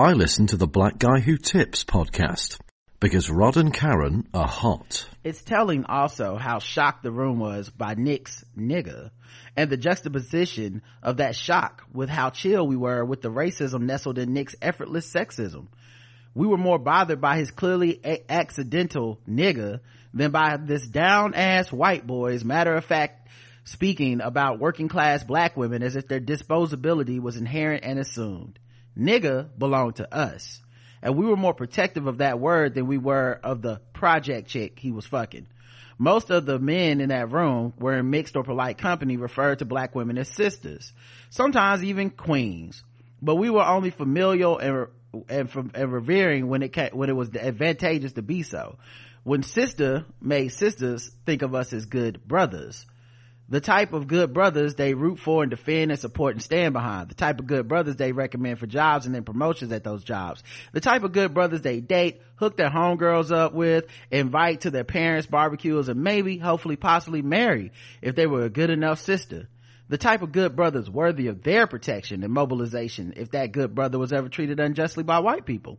I listen to the Black Guy Who Tips podcast because Rod and Karen are hot. It's telling also how shocked the room was by Nick's nigga and the juxtaposition of that shock with how chill we were with the racism nestled in Nick's effortless sexism. We were more bothered by his clearly a- accidental nigga than by this down ass white boy's matter of fact speaking about working class black women as if their disposability was inherent and assumed. Nigga belonged to us. And we were more protective of that word than we were of the project chick he was fucking. Most of the men in that room were in mixed or polite company referred to black women as sisters. Sometimes even queens. But we were only familial and, and, from, and revering when it came, when it was advantageous to be so. When sister made sisters think of us as good brothers the type of good brothers they root for and defend and support and stand behind. The type of good brothers they recommend for jobs and then promotions at those jobs. The type of good brothers they date hook their homegirls up with invite to their parents barbecues and maybe hopefully possibly marry if they were a good enough sister. The type of good brothers worthy of their protection and mobilization if that good brother was ever treated unjustly by white people.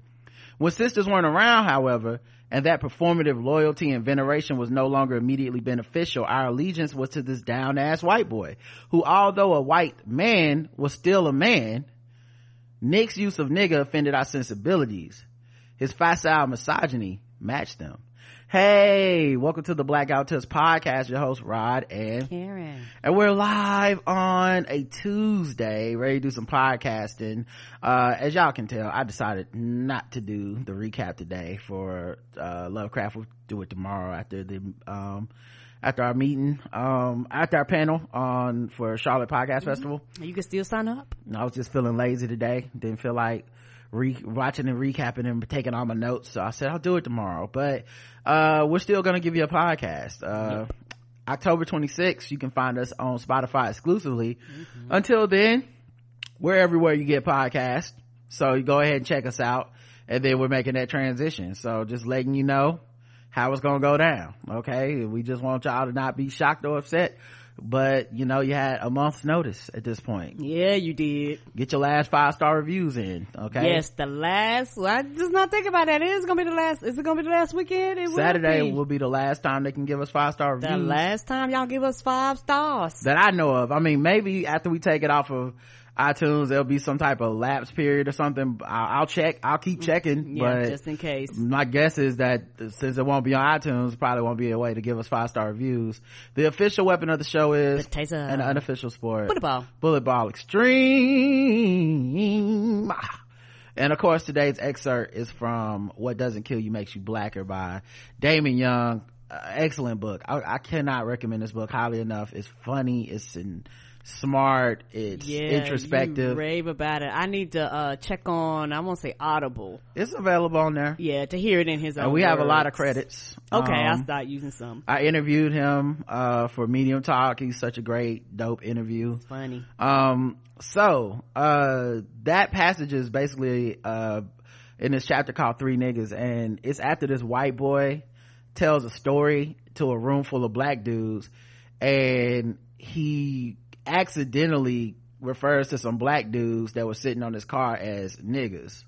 When sisters weren't around however and that performative loyalty and veneration was no longer immediately beneficial, our allegiance was to this down ass white boy, who although a white man was still a man, Nick's use of nigga offended our sensibilities. His facile misogyny matched them. Hey, welcome to the Black Guy Who Tips podcast. Your host Rod and Karen. And we're live on a Tuesday, ready to do some podcasting. Uh, as y'all can tell, I decided not to do the recap today for, uh, Lovecraft. We'll do it tomorrow after the, um, after our meeting, um, after our panel on for Charlotte Podcast mm-hmm. Festival. You can still sign up. I was just feeling lazy today. Didn't feel like re- watching and recapping and taking all my notes. So I said I'll do it tomorrow. But uh, we're still gonna give you a podcast. Uh, yep. October 26th, you can find us on Spotify exclusively. Mm-hmm. Until then, we're everywhere you get podcasts. So you go ahead and check us out. And then we're making that transition. So just letting you know how it's gonna go down. Okay. We just want y'all to not be shocked or upset but you know you had a month's notice at this point. Yeah you did. Get your last five star reviews in okay? Yes the last well, i just not think about that. It is gonna be the last is it gonna be the last weekend? It saturday will be. will be the last time they can give us five star reviews. the last time y'all give us five stars. That i know of. I mean maybe after we take it off of iTunes, there'll be some type of lapse period or something. I'll, I'll check. I'll keep checking. Yeah, but just in case. My guess is that since it won't be on iTunes, probably won't be a way to give us five star reviews. The official weapon of the show is taser. an unofficial sport. Bullet ball. Bullet ball extreme. And of course, today's excerpt is from What Doesn't Kill You Makes You Blacker by Damon Young. Uh, excellent book. I, I, cannot recommend this book highly enough. It's funny. It's in, smart it's yeah, introspective. rave about it. I need to uh check on i won't say audible. It's available on there. Yeah to hear it in his own and we words. have a lot of credits. Okay um, i'll start using some. I interviewed him uh for medium talk. He's such a great dope interview. It's funny. Um so uh that passage is basically uh in this chapter called three niggas and it's after this white boy tells a story to a room full of black dudes and he accidentally refers to some black dudes that were sitting on his car as niggas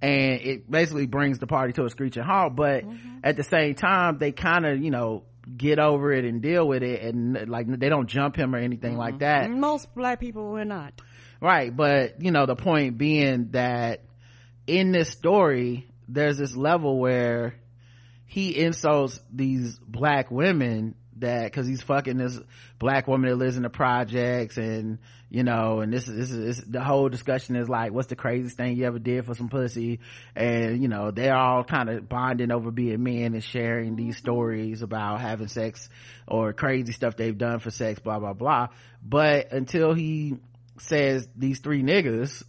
and it basically brings the party to a screeching halt but mm-hmm. at the same time they kind of you know get over it and deal with it and like they don't jump him or anything mm-hmm. like that most black people were not right but you know the point being that in this story there's this level where he insults these black women that because he's fucking this black woman that lives in the projects and you know and this is, this is the whole discussion is like what's the craziest thing you ever did for some pussy? And you know they're all kind of bonding over being men and sharing these stories about having sex or crazy stuff they've done for sex blah blah blah. But until he says these three niggas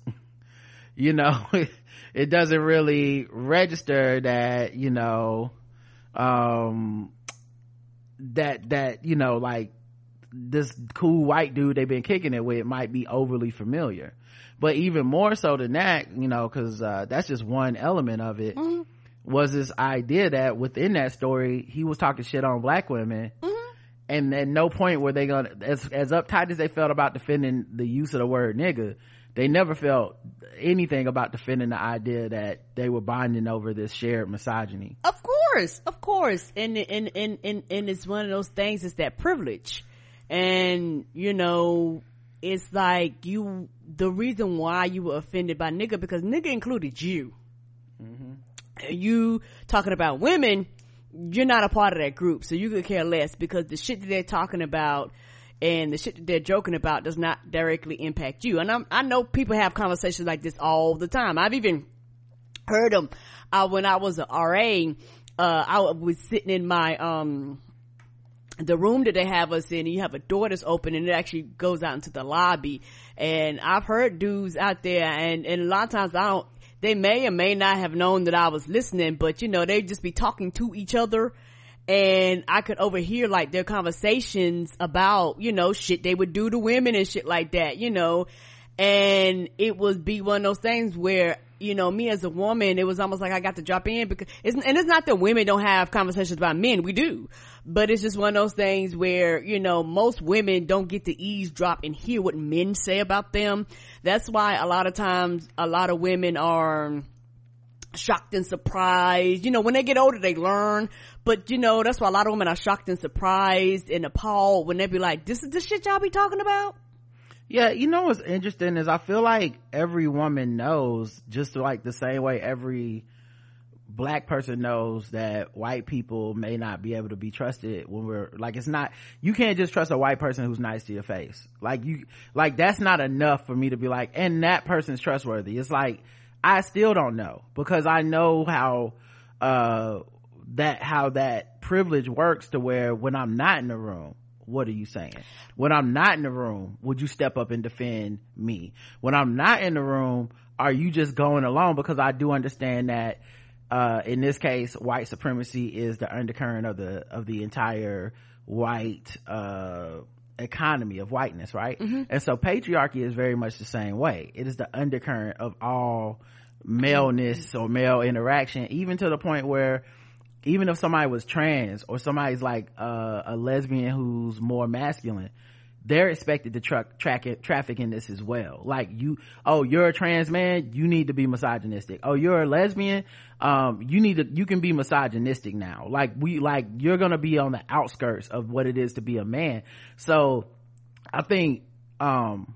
you know it doesn't really register that you know um that that you know like this cool white dude they've been kicking it with might be overly familiar but even more so than that you know because uh, that's just one element of it mm-hmm. was this idea that within that story he was talking shit on black women mm-hmm. and at no point were they gonna as, as uptight as they felt about defending the use of the word nigga they never felt anything about defending the idea that they were bonding over this shared misogyny. Of course, of course. And, and, and, and, and it's one of those things, it's that privilege. And, you know, it's like you, the reason why you were offended by nigga, because nigga included you. Mm-hmm. You talking about women, you're not a part of that group, so you could care less because the shit that they're talking about and the shit that they're joking about does not directly impact you. And I'm, i know people have conversations like this all the time. I've even heard them uh, when I was an RA. Uh, I was sitting in my um the room that they have us in. You have a door that's open and it actually goes out into the lobby. And I've heard dudes out there, and and a lot of times I don't. They may or may not have known that I was listening, but you know they just be talking to each other and I could overhear like their conversations about, you know, shit they would do to women and shit like that, you know, and it would be one of those things where, you know, me as a woman, it was almost like I got to drop in because it's, and it's not that women don't have conversations about men, we do, but it's just one of those things where, you know, most women don't get to eavesdrop and hear what men say about them. That's why a lot of times a lot of women are, shocked and surprised. You know, when they get older, they learn. But you know, that's why a lot of women are shocked and surprised and appalled when they be like, this is the shit y'all be talking about? Yeah, you know what's interesting is I feel like every woman knows, just like the same way every black person knows that white people may not be able to be trusted when we're like it's not you can't just trust a white person who's nice to your face. Like you like that's not enough for me to be like and that person's trustworthy. It's like I still don't know because I know how, uh, that, how that privilege works to where when I'm not in the room, what are you saying? When I'm not in the room, would you step up and defend me? When I'm not in the room, are you just going along? Because I do understand that, uh, in this case, white supremacy is the undercurrent of the, of the entire white, uh, economy of whiteness, right? Mm-hmm. And so patriarchy is very much the same way. It is the undercurrent of all maleness or male interaction, even to the point where even if somebody was trans or somebody's like uh, a lesbian who's more masculine, they're expected to truck track it, traffic in this as well. Like you, oh, you're a trans man, you need to be misogynistic. Oh, you're a lesbian, um, you need to, you can be misogynistic now. Like we, like you're gonna be on the outskirts of what it is to be a man. So I think, um,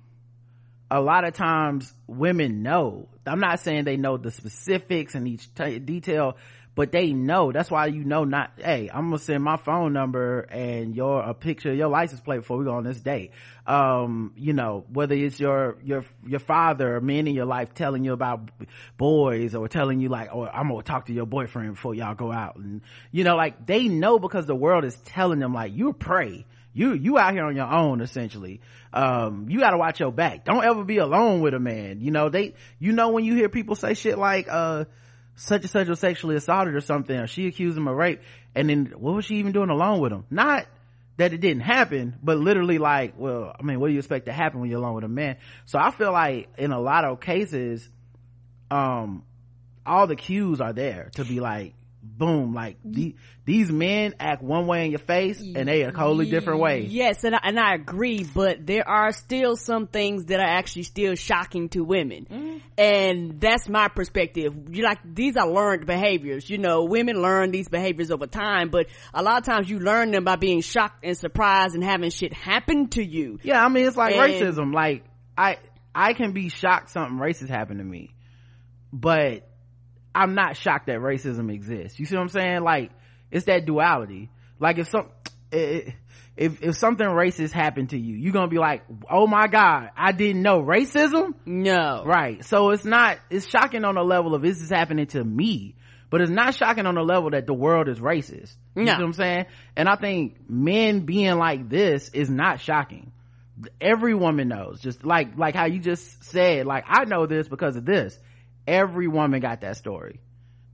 a lot of times women know. I'm not saying they know the specifics and each t- detail, but they know. That's why you know not hey i'm gonna send my phone number and your a picture of your license plate before we go on this date. Um you know whether it's your your your father or men in your life telling you about boys or telling you like oh i'm gonna talk to your boyfriend before y'all go out and you know like they know because the world is telling them like you pray you you out here on your own essentially. Um you got to watch your back. Don't ever be alone with a man. You know they you know when you hear people say shit like uh such and such was sexually assaulted or something or she accused him of rape and then what was she even doing alone with him? Not that it didn't happen but literally like well i mean what do you expect to happen when you're alone with a man? So i feel like in a lot of cases um all the cues are there to be like boom. Like the, these men act one way in your face and they a totally different way. Yes and I, and I agree but there are still some things that are actually still shocking to women. Mm. and that's my perspective. You like these are learned behaviors you know women learn these behaviors over time but a lot of times you learn them by being shocked and surprised and having shit happen to you. Yeah i mean it's like and, racism. Like i i can be shocked something racist happened to me but I'm not shocked that racism exists. You see what I'm saying? Like, it's that duality. Like, if some, if, if something racist happened to you, you're gonna be like, oh my god, I didn't know racism? No. Right. So it's not, it's shocking on the level of, this is happening to me? But it's not shocking on the level that the world is racist. You no. know what I'm saying? And I think men being like this is not shocking. Every woman knows, just like, like how you just said, like, I know this because of this every woman got that story.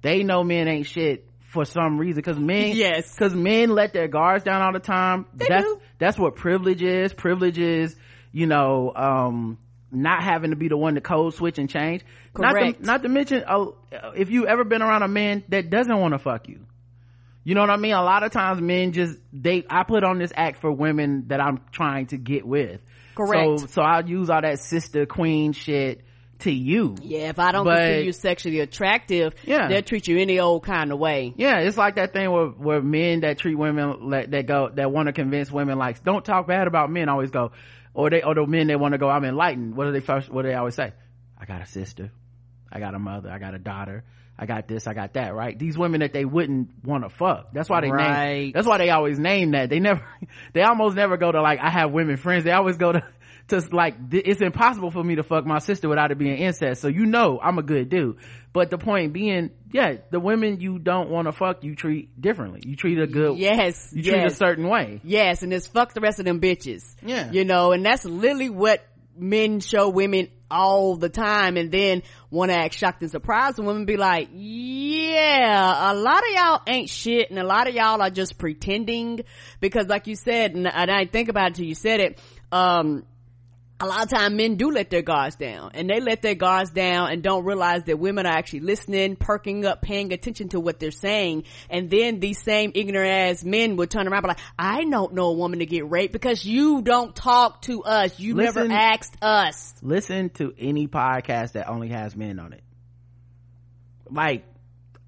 They know men ain't shit for some reason because men yes. because men let their guards down all the time. They that's do. that's what privilege is. Privilege is you know um not having to be the one to code switch and change. Correct. not to, not to mention uh, if you ever been around a man that doesn't want to fuck you you know what i mean? A lot of times men just they i put on this act for women that i'm trying to get with. Correct. so so i'll use all that sister queen shit to you Yeah, if I don't But- consider you sexually attractive, Yeah. they'll treat you any old kind of way. Yeah, it's like that thing where, where men that treat women like that go that want to convince women like don't talk bad about men always go, or they or the men that want to go I'm enlightened. What do they first? What do they always say? I got a sister, I got a mother, I got a daughter, I got this, I got that. Right? These women that they wouldn't want to fuck. That's why they name. That's why they always name that. They never. They almost never go to like I have women friends. They always go to. To like, th- it's impossible for me to fuck my sister without it being incest. So you know I'm a good dude. But the point being, yeah, the women you don't want to fuck, you treat differently. You treat a good, Yes, you treat a certain way. Yes, and it's fuck the rest of them bitches. Yeah. You know, and that's literally what men show women all the time and then want to act shocked and surprised and women be like, yeah, a lot of y'all ain't shit and a lot of y'all are just pretending because like you said, and I didn't think about it till you said it, um, a lot of time men do let their guards down and they let their guards down and don't realize that women are actually listening, perking up, paying attention to what they're saying. And then these same ignorant ass men would turn around and be like, I don't know a woman to get raped because you don't talk to us. You Listen- never asked us. Listen to any podcast that only has men on it. Like,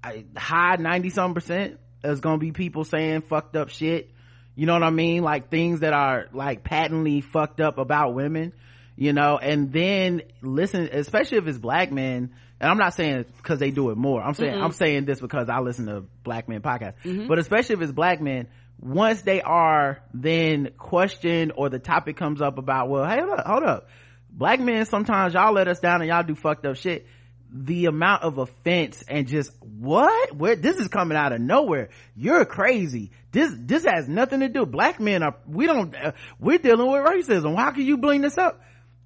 I, high 90 some percent is gonna be people saying fucked up shit. You know what I mean? Like things that are like patently fucked up about women, you know, and then listen, especially if it's black men, and I'm not saying because they do it more. I'm saying, I'm saying this because I listen to black men podcasts, but especially if it's black men, once they are then questioned or the topic comes up about, well, hey, hold up, hold up. Black men, sometimes y'all let us down and y'all do fucked up shit. The amount of offense and just what? Where this is coming out of nowhere. You're crazy. This this has nothing to do. Black men are we don't uh, we're dealing with racism. How can you bring this up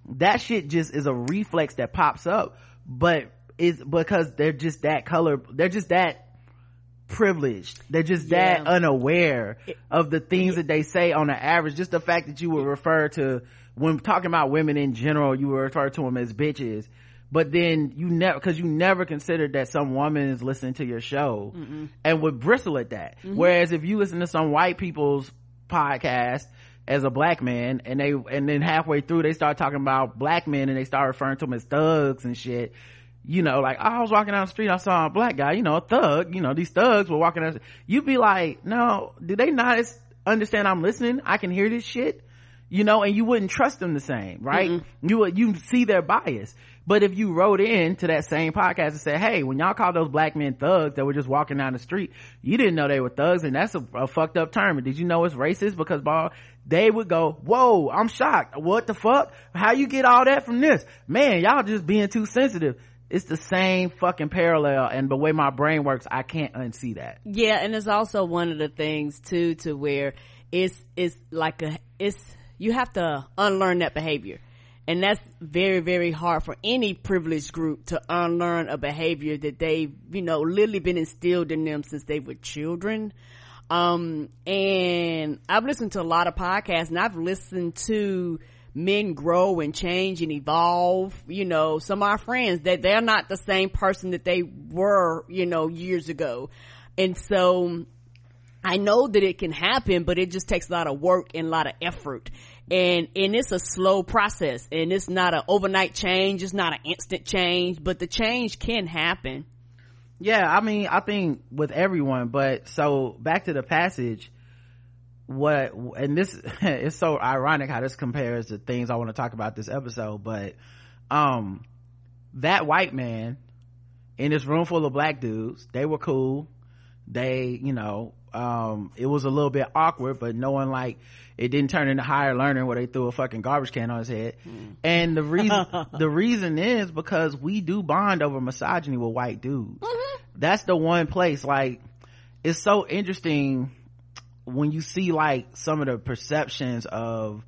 that shit just is a reflex that pops up but it's because they're just that color they're just that privileged. They're just that unaware of the things that they say on the average. Just the fact that you would refer to when talking about women in general you would refer to them as bitches. But then you never because you never considered that some woman is listening to your show. And would bristle at that. Mm-hmm. Whereas if you listen to some white people's podcast as a black man and they and then halfway through they start talking about black men and they start referring to them as thugs and shit. You know like oh, i was walking down the street i saw a black guy you know a thug you know these thugs were walking down you'd be like no do they not understand i'm listening? I can hear this shit. You know and you wouldn't trust them the same right? Mm-hmm. You would you see their bias. But if you wrote in to that same podcast and said hey when y'all call those black men thugs that were just walking down the street you didn't know they were thugs and that's a, a fucked up term. Did you know it's racist? Because ball they would go whoa i'm shocked. What the fuck? How you get all that from this? Man y'all just being too sensitive. It's the same fucking parallel and the way my brain works i can't unsee that. Yeah, and it's also one of the things too to where it's it's like a it's you have to unlearn that behavior. And that's very, very hard for any privileged group to unlearn a behavior that they've, you know, literally been instilled in them since they were children. Um, and I've listened to a lot of podcasts and I've listened to men grow and change and evolve. You know, some of our friends that they're not the same person that they were, you know, years ago. And so I know that it can happen, but it just takes a lot of work and a lot of effort. And, and it's a slow process and it's not an overnight change. It's not an instant change, but the change can happen. Yeah i mean i think with everyone but so back to the passage what and this it's so ironic how this compares to things i want to talk about this episode but um that white man in this room full of black dudes they were cool. They you know um it was a little bit awkward but no one like it didn't turn into higher learning where they threw a fucking garbage can on his head. Hmm. And the reason the reason is because we do bond over misogyny with white dudes. Mm-hmm. That's the one place like it's so interesting when you see like some of the perceptions of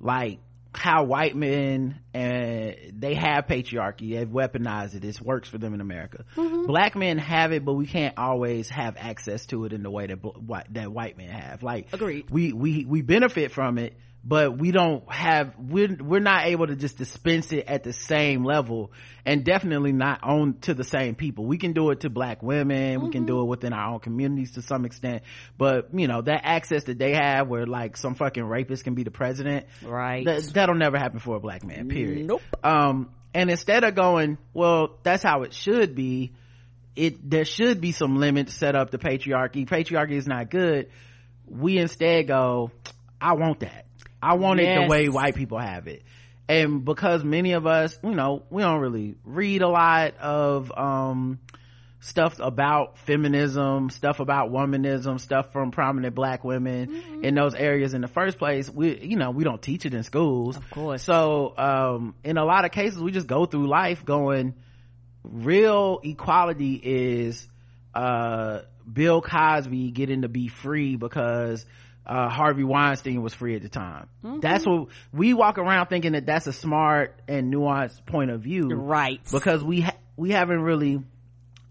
like how white men and they have patriarchy they've weaponized it this works for them in america. Mm-hmm. Black men have it but we can't always have access to it in the way that white, that white men have. Like Agreed. we we we benefit from it but we don't have we're we're not able to just dispense it at the same level and definitely not on to the same people. We can do it to black women. Mm-hmm. we can do it within our own communities to some extent. But you know that access that they have where like some fucking rapist can be the president right. that, that'll never happen for a black man period. Nope. Um and instead of going well that's how it should be it there should be some limits set up to patriarchy. Patriarchy is not good. We instead go i want that I want yes. it the way white people have it. And because many of us, you know, we don't really read a lot of, um, stuff about feminism, stuff about womanism, stuff from prominent black women mm-hmm. in those areas in the first place. We, you know, we don't teach it in schools. Of course. So, um, in a lot of cases, we just go through life going, real equality is, uh, Bill Cosby getting to be free because uh, Harvey Weinstein was free at the time. Mm-hmm. That's what we walk around thinking that that's a smart and nuanced point of view. Right. Because we, ha- we haven't really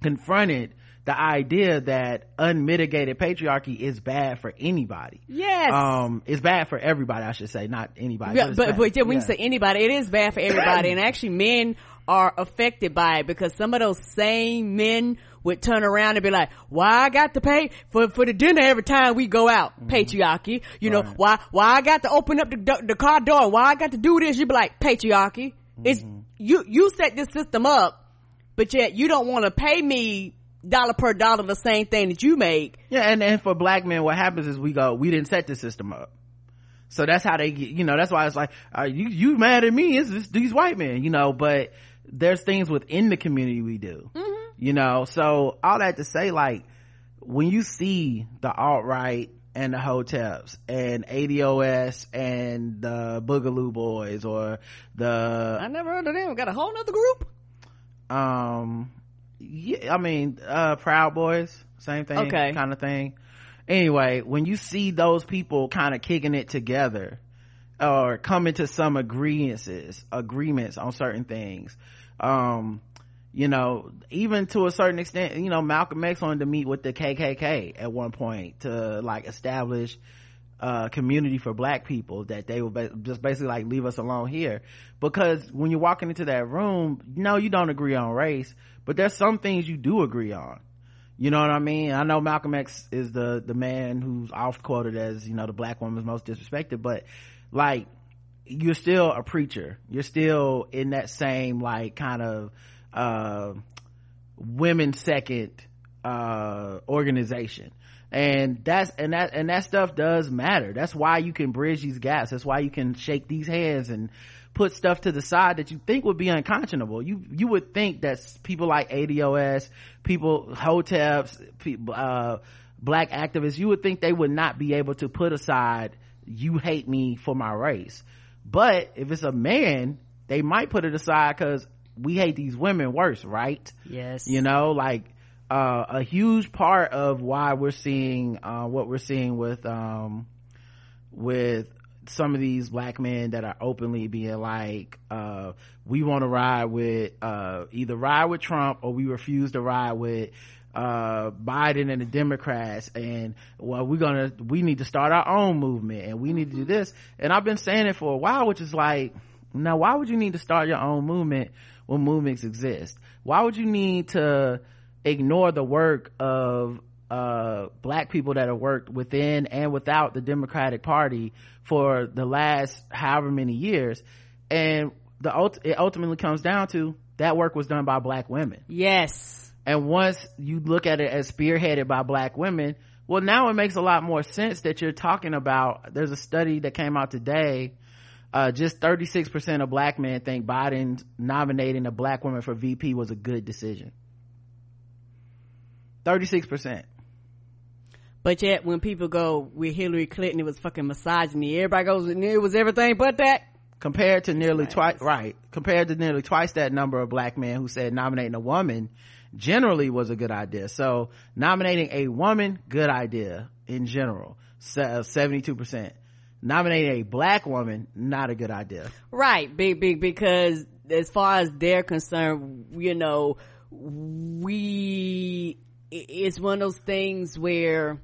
confronted the idea that unmitigated patriarchy is bad for anybody. Yes. Um, it's bad for everybody, I should say, not anybody. Yeah, but, but, yeah, when yeah. you say anybody, it is bad for everybody. and actually men are affected by it because some of those same men would turn around and be like, why I got to pay for, for the dinner every time we go out? Mm-hmm. Patriarchy. You right. know, why, why I got to open up the, the car door? Why I got to do this? You'd be like, patriarchy. Mm-hmm. It's, you, you set this system up, but yet you don't want to pay me dollar per dollar the same thing that you make. Yeah, and then for black men, what happens is we go, we didn't set the system up. So that's how they get, you know, that's why it's like, uh, you, you mad at me, it's, it's these white men, you know, but there's things within the community we do. Mm-hmm you know? So all that to say like when you see the alt-right and the hoteps and ados and the boogaloo boys or the i never heard of them. Got a whole nother group? Um yeah i mean uh proud boys same thing okay. kind of thing. Anyway when you see those people kind of kicking it together or coming to some agreements agreements on certain things um you know, even to a certain extent, you know, Malcolm X wanted to meet with the KKK at one point to like establish a community for black people that they would just basically like leave us alone here. Because when you're walking into that room, no, you don't agree on race, but there's some things you do agree on. You know what I mean? I know Malcolm X is the, the man who's oft quoted as, you know, the black woman's most disrespected, but like, you're still a preacher. You're still in that same like kind of, uh, women second uh, organization. And that's and that and that stuff does matter. That's why you can bridge these gaps. That's why you can shake these hands and put stuff to the side that you think would be unconscionable. You you would think that people like ados people hoteps people uh, black activists you would think they would not be able to put aside you hate me for my race. But if it's a man they might put it aside because we hate these women worse right? Yes. You know like uh, a huge part of why we're seeing uh, what we're seeing with um, with some of these black men that are openly being like uh, we want to ride with uh, either ride with trump or we refuse to ride with uh, Biden and the Democrats and well we're gonna we need to start our own movement and we need to do this. And I've been saying it for a while which is like now why would you need to start your own movement when movements exist? Why would you need to ignore the work of uh, black people that have worked within and without the democratic party for the last however many years? And the it ultimately comes down to that work was done by black women. Yes. And once you look at it as spearheaded by black women well now it makes a lot more sense that you're talking about there's a study that came out today uh, just 36% of black men think Biden nominating a black woman for VP was a good decision. 36%. But yet, when people go with Hillary Clinton, it was fucking misogyny. Everybody goes, it was everything but that. Compared to nearly twice, right? Compared to nearly twice that number of black men who said nominating a woman generally was a good idea. So nominating a woman, good idea in general. 72%. Uh, nominating a black woman not a good idea right big big because as far as they're concerned you know we it's one of those things where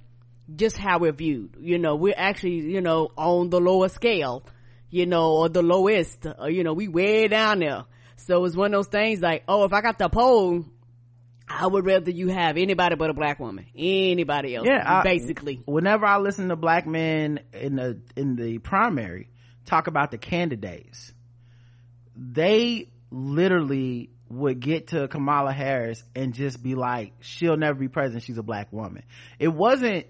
just how we're viewed. You know, we're actually, you know, on the lower scale, you know, or the lowest, or, you know, we way down there. So it's one of those things like, oh, if I got the poll, I would rather you have anybody but a black woman, anybody else. Yeah, I- basically. whenever I listen to black men in the in the primary talk about the candidates, they literally would get to Kamala Harris and just be like, she'll never be president. She's a black woman. It wasn't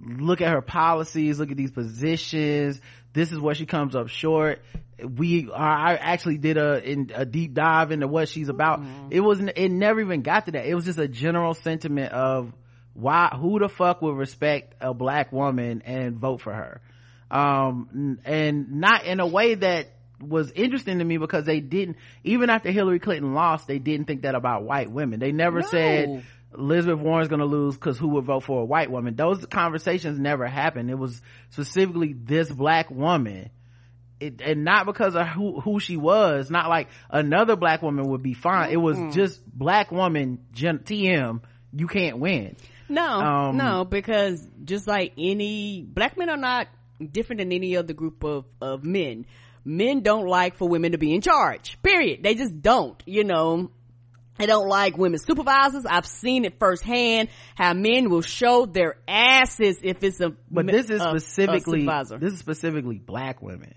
look at her policies, look at these positions. This is where she comes up short. We, I actually did a, in, a deep dive into what she's about. It wasn't, it never even got to that. It was just a general sentiment of why, who the fuck would respect a black woman and vote for her? Um, and not in a way that was interesting to me because they didn't, even after Hillary Clinton lost, they didn't think that about white women. They never No. said, Elizabeth Warren's gonna lose because who would vote for a white woman? Those conversations never happened. It was specifically this black woman. It, and not because of who, who she was, not like another black woman would be fine. It was just black woman, gen, TM, you can't win. No, Um, no, because just like any black men are not different than any other group of of men. Men don't like for women to be in charge. Period. They just don't. You know. They don't like women supervisors. I've seen it firsthand how men will show their asses if it's a But this is a- a specifically, supervisor. this is specifically black women.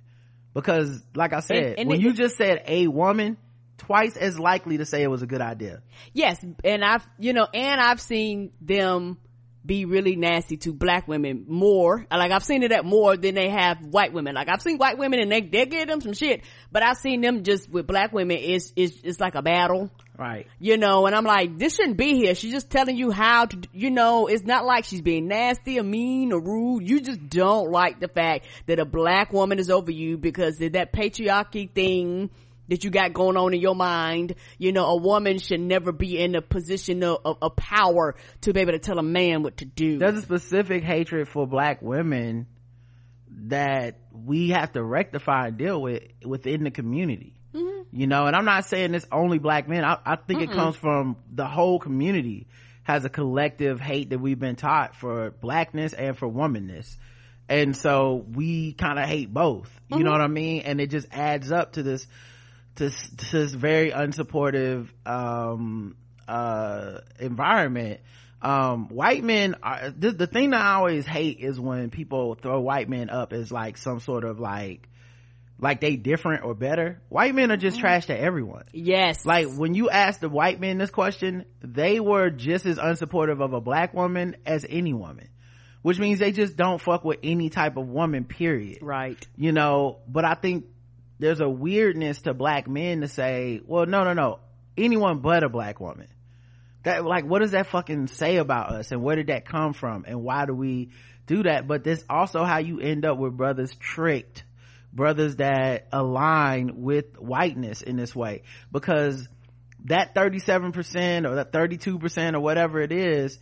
Because, like I said, And- and when it- you just said a woman, twice as likely to say it was a good idea. Yes, and I've you know, and I've seen them be really nasty to black women more. Like I've seen it at more than they have white women. Like I've seen white women and they they give them some shit, but I've seen them just with black women. It's it's it's like a battle. Right. You know, and I'm like, this shouldn't be here. She's just telling you how to, you know, it's not like she's being nasty or mean or rude. You just don't like the fact that a black woman is over you because of that patriarchy thing that you got going on in your mind. You know, a woman should never be in a position of, of, of power to be able to tell a man what to do. There's a specific hatred for black women that we have to rectify and deal with within the community. You know, and I'm not saying it's only black men. I, I think it comes from the whole community has a collective hate that we've been taught for blackness and for womanness. And so we kind of hate both. You know what I mean? And it just adds up to this, to, to this very unsupportive, um, uh, environment. Um, white men are, the, the thing that I always hate is when people throw white men up as like some sort of like, like they different or better. White men are just mm-hmm. trash to everyone. yes. Like when you ask the white men this question, they were just as unsupportive of a black woman as any woman. Which means they just don't fuck with any type of woman, period. right. You know, but I think there's a weirdness to black men to say, well, no, no, no, anyone but a black woman. That, like, what does that fucking say about us and where did that come from and why do we do that? But that's also how you end up with brothers tricked brothers that align with whiteness in this way. Because that 37% or that 32% or whatever it is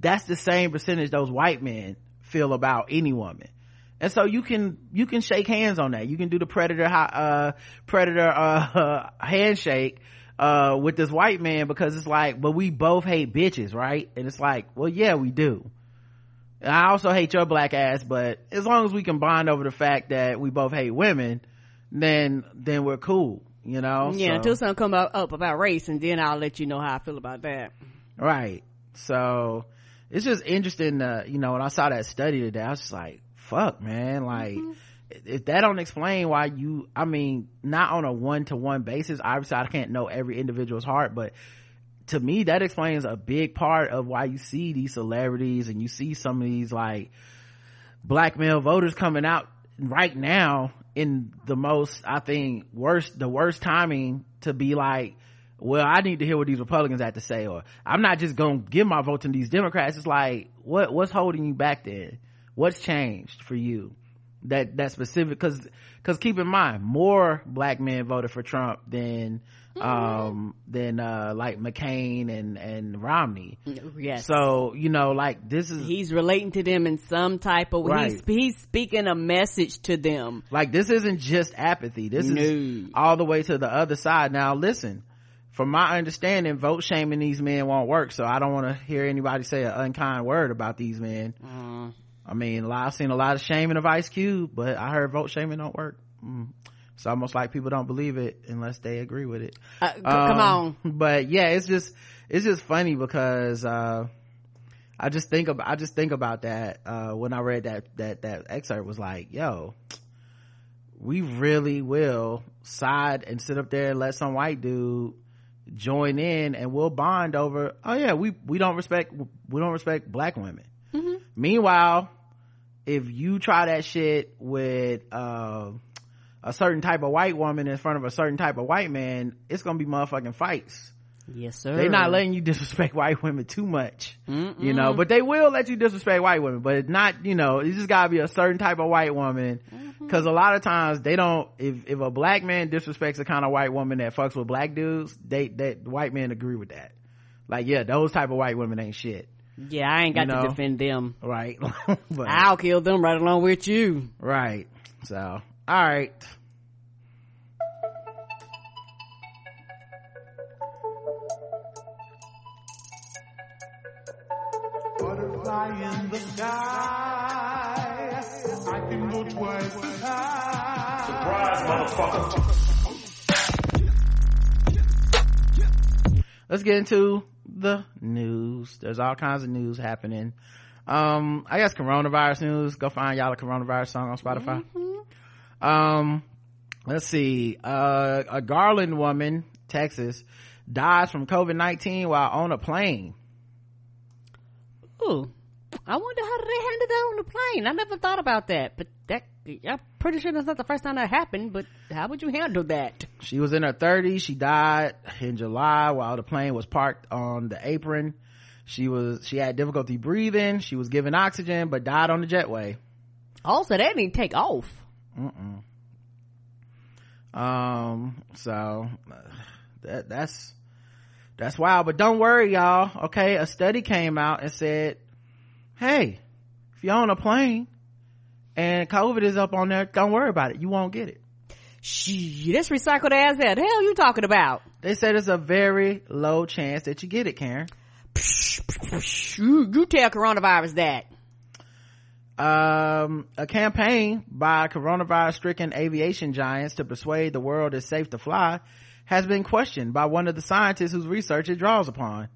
that's the same percentage those white men feel about any woman. And so you can you can shake hands on that. You can do the predator uh predator uh handshake uh with this white man because it's like but we both hate bitches right? And it's like well yeah we do and I also hate your black ass, but as long as we can bond over the fact that we both hate women, then then we're cool, you know. Yeah, So- until something come up, up about race, and then I'll let you know how I feel about that. right. So it's just interesting. Uh, you know, when I saw that study today, I was just like, "Fuck, man!" Like, if that don't explain why you, I mean, not on a one to one basis. Obviously, I can't know every individual's heart, but to me that explains a big part of why you see these celebrities and you see some of these like black male voters coming out right now in the most i think worst the worst timing to be like well i need to hear what these republicans have to say or i'm not just gonna give my vote to these democrats. It's like what what's holding you back then? What's changed for you that that specific because because keep in mind more black men voted for trump than um than uh like mccain and and romney Yes. so you know like this is he's relating to them in some type of Right. he's, he's speaking a message to them like this isn't just apathy this is all the way to the other side now listen from my understanding, vote shaming these men won't work. So I don't want to hear anybody say an unkind word about these men. Mm. I mean, I've seen a lot of shaming of Ice Cube, but I heard vote shaming don't work. Mm. It's almost like people don't believe it unless they agree with it. Uh, um, come on. But yeah, it's just, it's just funny because, uh, I just think about, I just think about that, uh, when I read that, that, that excerpt was like, yo, we really will side and sit up there and let some white dude join in and we'll bond over, oh yeah, we, we don't respect, we don't respect black women. Mm-hmm. Meanwhile, if you try that shit with, uh, a certain type of white woman in front of a certain type of white man, it's gonna be motherfucking fights. Yes, sir. They're not letting you disrespect white women too much, Mm-mm. you know, but they will let you disrespect white women, but it's not, you know, it just gotta be a certain type of white woman. Mm-hmm. Cause a lot of times they don't, if, if a black man disrespects the kind of white woman that fucks with black dudes, they, that white men agree with that. Like, yeah, those type of white women ain't shit. Yeah, I ain't got you know? to defend them. Right. but, I'll kill them right along with you. Right. So, alright. Butterfly in the sky. I can go twice as high. Surprise, motherfucker. Let's get into the news. There's all kinds of news happening. Um, I guess coronavirus news. Go find y'all a coronavirus song on Spotify. Mm-hmm. Um, let's see. Uh, a Garland woman, Texas, dies from COVID-19 while on a plane. Ooh. I wonder how did they handle that on the plane? I never thought about that, but that I'm pretty sure that's not the first time that happened. But how would you handle that? She was in her 30s. She died in July while the plane was parked on the apron. She was she had difficulty breathing. She was given oxygen, but died on the jetway. Also, they didn't take off. Mm-mm. Um. So that that's that's wild. But don't worry, y'all. Okay, a study came out and said hey, if you're on a plane and COVID is up on there, don't worry about it. You won't get it. Shh, this recycled ass that. The hell you talking about? They said it's a very low chance that you get it, Karen. You, you tell coronavirus that. Um, a campaign by coronavirus stricken aviation giants to persuade the world it's safe to fly has been questioned by one of the scientists whose research it draws upon.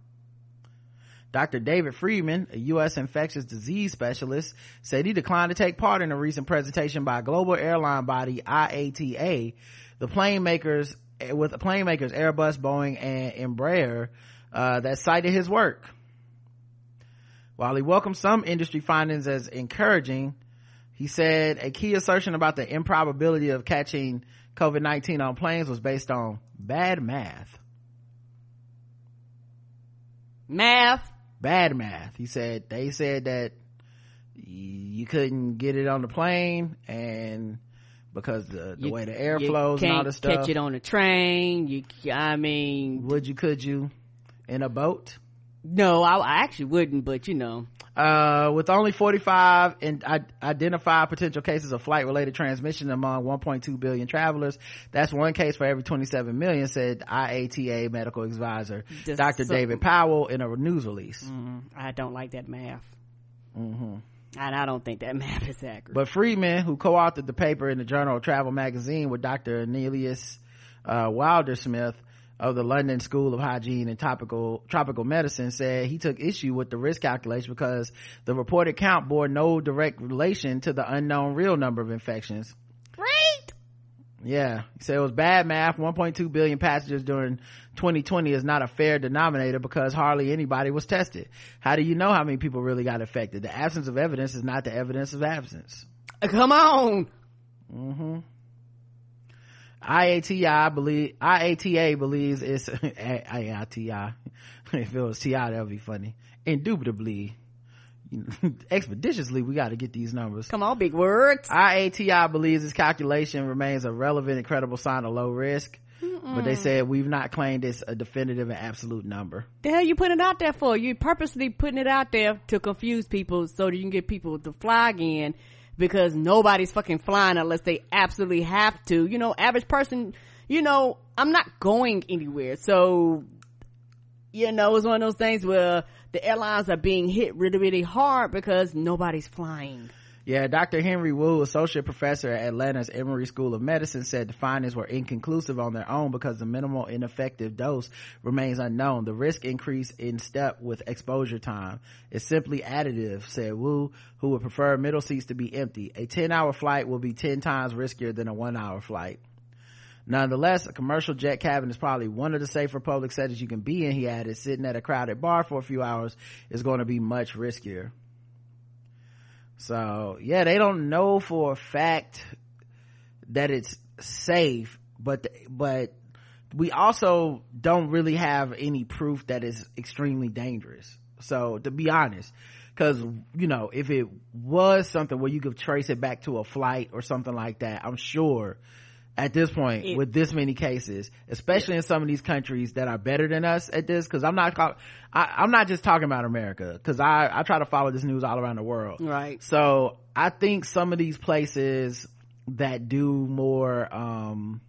Dr. David Freedman, a U.S. infectious disease specialist, said he declined to take part in a recent presentation by global airline body IATA, the plane makers, with the plane makers Airbus, Boeing, and Embraer, uh, that cited his work. While he welcomed some industry findings as encouraging, he said a key assertion about the improbability of catching COVID-19 on planes was based on bad math. Math bad math. He said they said that you couldn't get it on the plane and because the, the you, way the air flows and all the stuff. catch it on the train. You i mean would you could you in a boat no I, I actually wouldn't but you know. Uh, with only 45 and identified potential cases of flight related transmission among 1.2 billion travelers. That's one case for every 27 million said iata medical advisor Just dr so, david powell in a news release. Mm-hmm. i don't like that math. Mm-hmm. and i don't think that math is accurate. But Freedman who co-authored the paper in the journal of travel magazine with dr Annelies uh, wilder-smith of the London School of Hygiene and Tropical, Tropical Medicine said he took issue with the risk calculation because the reported count bore no direct relation to the unknown real number of infections. Right? Yeah. He said it was bad math. 1.2 billion passengers during 2020 is not a fair denominator because hardly anybody was tested. How do you know how many people really got affected? The absence of evidence is not the evidence of absence. Come on. Mm-hmm. IATI believe IATA believes it's IATI. if it was TI, that would be funny. Indubitably, expeditiously, we got to get these numbers. Come on, big words. IATI believes this calculation remains a relevant and credible sign of low risk. Mm-mm. But they said we've not claimed it's a definitive and absolute number. The hell you putting it out there for? You purposely putting it out there to confuse people so that you can get people to fly again because nobody's fucking flying unless they absolutely have to. You know, average person, you know, I'm not going anywhere. So, you know, it's one of those things where the airlines are being hit really, really hard because nobody's flying. Yeah, Dr. Henry Wu, associate professor at Atlanta's Emory School of Medicine, said the findings were inconclusive on their own because the minimal ineffective dose remains unknown. The risk increase in step with exposure time is simply additive, said Wu, who would prefer middle seats to be empty. A 10 hour flight will be 10 times riskier than a one hour flight. Nonetheless, a commercial jet cabin is probably one of the safer public settings you can be in, he added. Sitting at a crowded bar for a few hours is going to be much riskier. So yeah, they don't know for a fact that it's safe, but, but we also don't really have any proof that it's extremely dangerous. So to be honest, cause you know, if it was something where you could trace it back to a flight or something like that, I'm sure at this point it, with this many cases especially in some of these countries that are better than us at this because i'm not I, i'm not just talking about america because i i try to follow this news all around the world. Right. So i think some of these places that do more um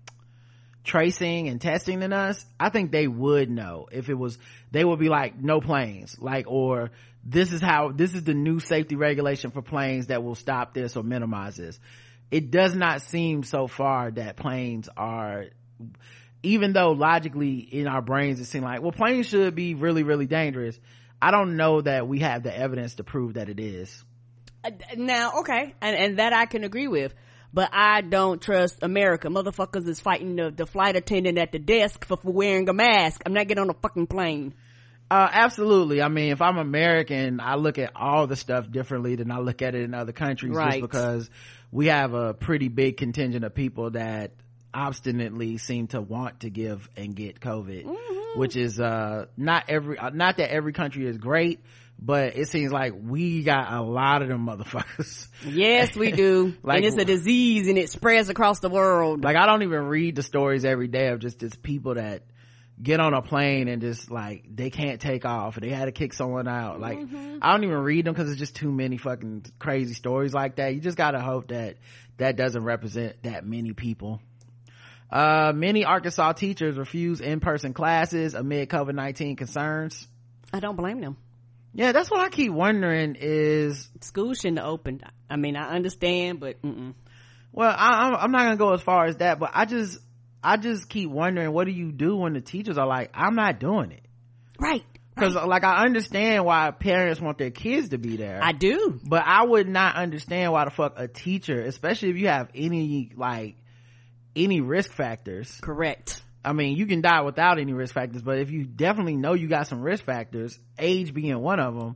tracing and testing than us i think they would know if it was they would be like no planes like or this is how this is the new safety regulation for planes that will stop this or minimize this it does not seem so far that planes are even though logically in our brains it seems like well planes should be really really dangerous i don't know that we have the evidence to prove that it is uh, now okay and, and that i can agree with but I don't trust America. Motherfuckers is fighting the, the flight attendant at the desk for, for wearing a mask. I'm not getting on a fucking plane. Uh, absolutely. I mean, if I'm American, I look at all the stuff differently than I look at it in other countries right. just because we have a pretty big contingent of people that obstinately seem to want to give and get covid mm-hmm. which is uh not every uh, not that every country is great but it seems like we got a lot of them motherfuckers. Yes we do. Like and it's a disease and it spreads across the world. like i don't even read the stories every day of just just people that get on a plane and just like they can't take off. They had to kick someone out. Like mm-hmm. i don't even read them because it's just too many fucking crazy stories like that. You just gotta hope that that doesn't represent that many people. Uh many arkansas teachers refuse in-person classes amid covid-19 concerns. I don't blame them. Yeah that's what i keep wondering is school shouldn't have opened. I mean i understand but mm-mm. well I, i'm not gonna go as far as that but i just I just keep wondering, what do you do when the teachers are like, I'm not doing it? Right. Cause right. like I understand why parents want their kids to be there. I do. But I would not understand why the fuck a teacher, especially if you have any like any risk factors. Correct. I mean, you can die without any risk factors, but if you definitely know you got some risk factors, age being one of them,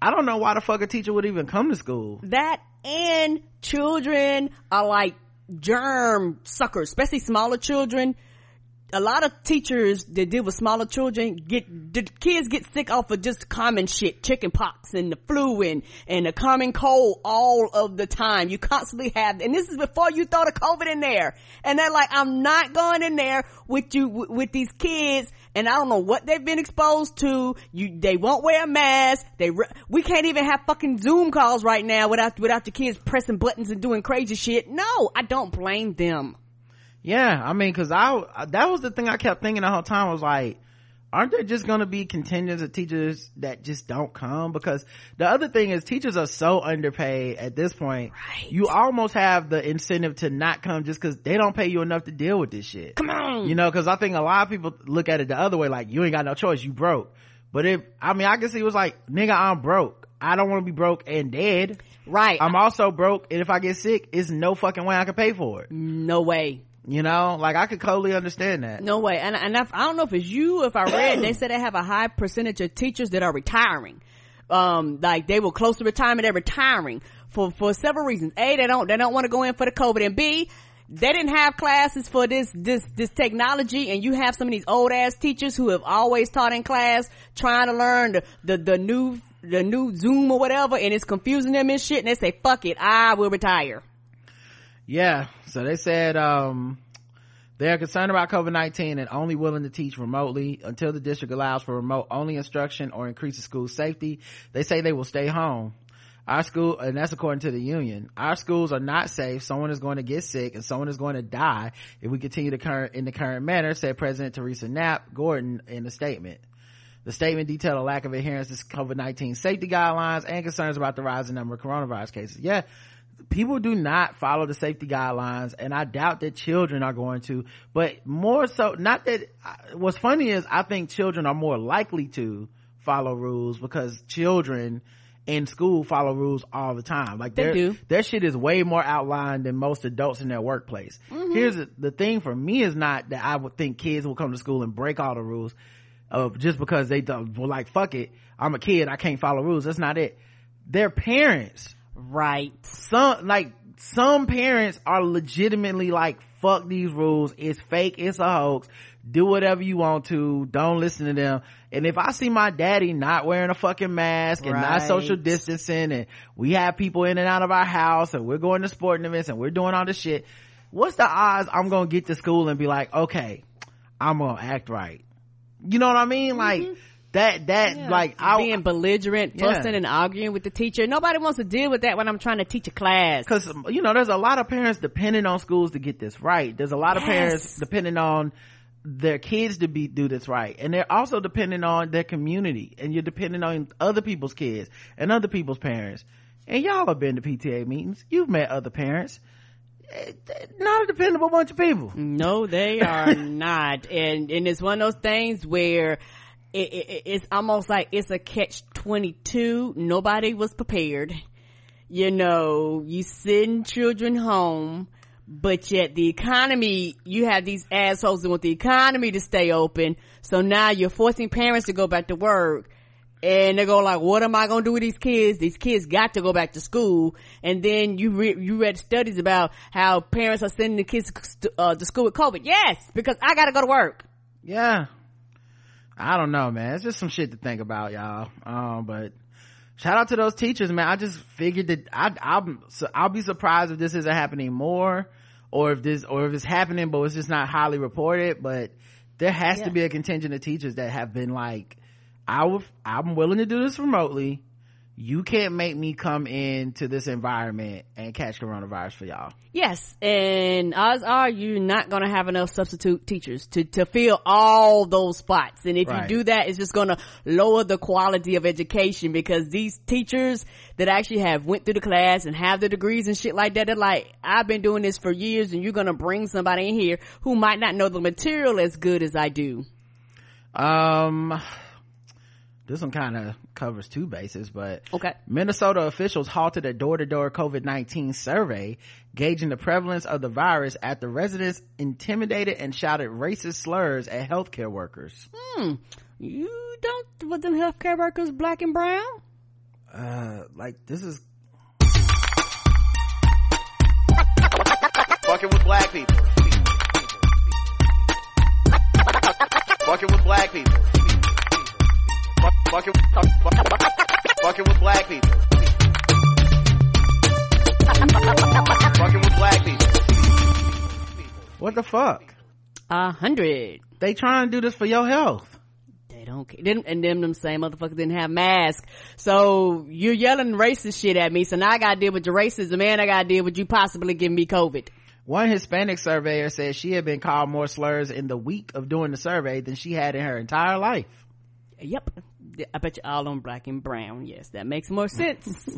I don't know why the fuck a teacher would even come to school. That and children are like germ suckers, especially smaller children. A lot of teachers that deal with smaller children get, the kids get sick off of just common shit, chicken pox and the flu and, and the common cold all of the time. You constantly have, and this is before you throw the COVID in there. And they're like, I'm not going in there with you, with these kids and I don't know what they've been exposed to. You, they won't wear a mask. They, we can't even have fucking Zoom calls right now without, without the kids pressing buttons and doing crazy shit. No, I don't blame them. Yeah, I mean, cause I, that was the thing I kept thinking the whole time was like, aren't there just going to be contingents of teachers that just don't come? Because the other thing is teachers are so underpaid at this point. Right. you almost have the incentive to not come just because they don't pay you enough to deal with this shit. Come on. You know because i think a lot of people look at it the other way like you ain't got no choice you broke. But if i mean i can see it was like nigga i'm broke. I don't want to be broke and dead. Right. I'm also broke and if i get sick it's no fucking way i can pay for it. No way you know? Like i could totally understand that. No way. And, and i don't know if it's you if i read they said they have a high percentage of teachers that are retiring. Um like they were close to retirement they're retiring for for several reasons. A they don't they don't want to go in for the covid. And b they didn't have classes for this this this technology and you have some of these old ass teachers who have always taught in class trying to learn the the, the new the new zoom or whatever and it's confusing them and shit and they say fuck it i will retire yeah so they said um, they are concerned about covid-19 and only willing to teach remotely until the district allows for remote only instruction or increases school safety. They say they will stay home. Our school and that's according to the union. Our schools are not safe. Someone is going to get sick and someone is going to die if we continue to current in the current manner said president teresa knapp gordon in a statement. The statement detailed a lack of adherence to covid-19 safety guidelines and concerns about the rising number of coronavirus cases. Yeah people do not follow the safety guidelines and i doubt that children are going to but more so not that what's funny is i think children are more likely to follow rules because children in school follow rules all the time. Like they do. their shit is way more outlined than most adults in their workplace. Mm-hmm. here's the, the thing for me is not that i would think kids will come to school and break all the rules of just because they don't well, like fuck it i'm a kid i can't follow rules. That's not it. Their parents right. Some like some parents are legitimately like fuck these rules. It's fake. It's a hoax. Do whatever you want to. Don't listen to them. And if i see my daddy not wearing a fucking mask and right. not social distancing and we have people in and out of our house and we're going to sporting events and we're doing all this shit what's the odds i'm gonna get to school and be like okay i'm gonna act right? You know what i mean? Mm-hmm. like that that yeah. like I, being belligerent fussing yeah. and arguing with the teacher. Nobody wants to deal with that when i'm trying to teach a class. Because you know there's a lot of parents depending on schools to get this right. There's a lot yes. of parents depending on their kids to be do this right. And they're also depending on their community. And you're depending on other people's kids and other people's parents. And y'all have been to pta meetings. You've met other parents. Eh, not a dependable bunch of people. No they are not. And and it's one of those things where it, it, it's almost like it's a catch 22 nobody was prepared. You know you send children home but yet the economy you have these assholes that want the economy to stay open. So now you're forcing parents to go back to work and they go like what am i going to do with these kids? These kids got to go back to school. And then you re- you read studies about how parents are sending the kids to, uh, to school with covid. Yes because i got to go to work. Yeah I don't know, man. It's just some shit to think about, y'all. Um, but shout out to those teachers, man. I just figured that I, I'll, I'll be surprised if this isn't happening more or if this, or if it's happening, but it's just not highly reported. But there has yeah. to be a contingent of teachers that have been like, I will, I'm willing to do this remotely you can't make me come into this environment and catch coronavirus for y'all. Yes, and odds are you're not going to have enough substitute teachers to, to fill all those spots. And if right. you do that, it's just going to lower the quality of education because these teachers that actually have went through the class and have the degrees and shit like that, they're like, I've been doing this for years and you're going to bring somebody in here who might not know the material as good as I do. Um, this one kind of covers two bases, but okay. Minnesota officials halted a door-to-door COVID-19 survey gauging the prevalence of the virus after residents intimidated and shouted racist slurs at healthcare workers. Hmm. You don't, with them healthcare workers black and brown? Uh, like this is fucking with black people. Fucking with black people fucking, fucking with black people. fucking with black people. What the fuck? A hundred. They trying to do this for your health. They don't care. And them, them same motherfuckers didn't have masks. So you're yelling racist shit at me. So now I gotta deal with your racism and I gotta deal with you possibly giving me COVID. One Hispanic surveyor said she had been called more slurs in the week of doing the survey than she had in her entire life. Yep. I bet you all on black and brown. Yes, that makes more sense.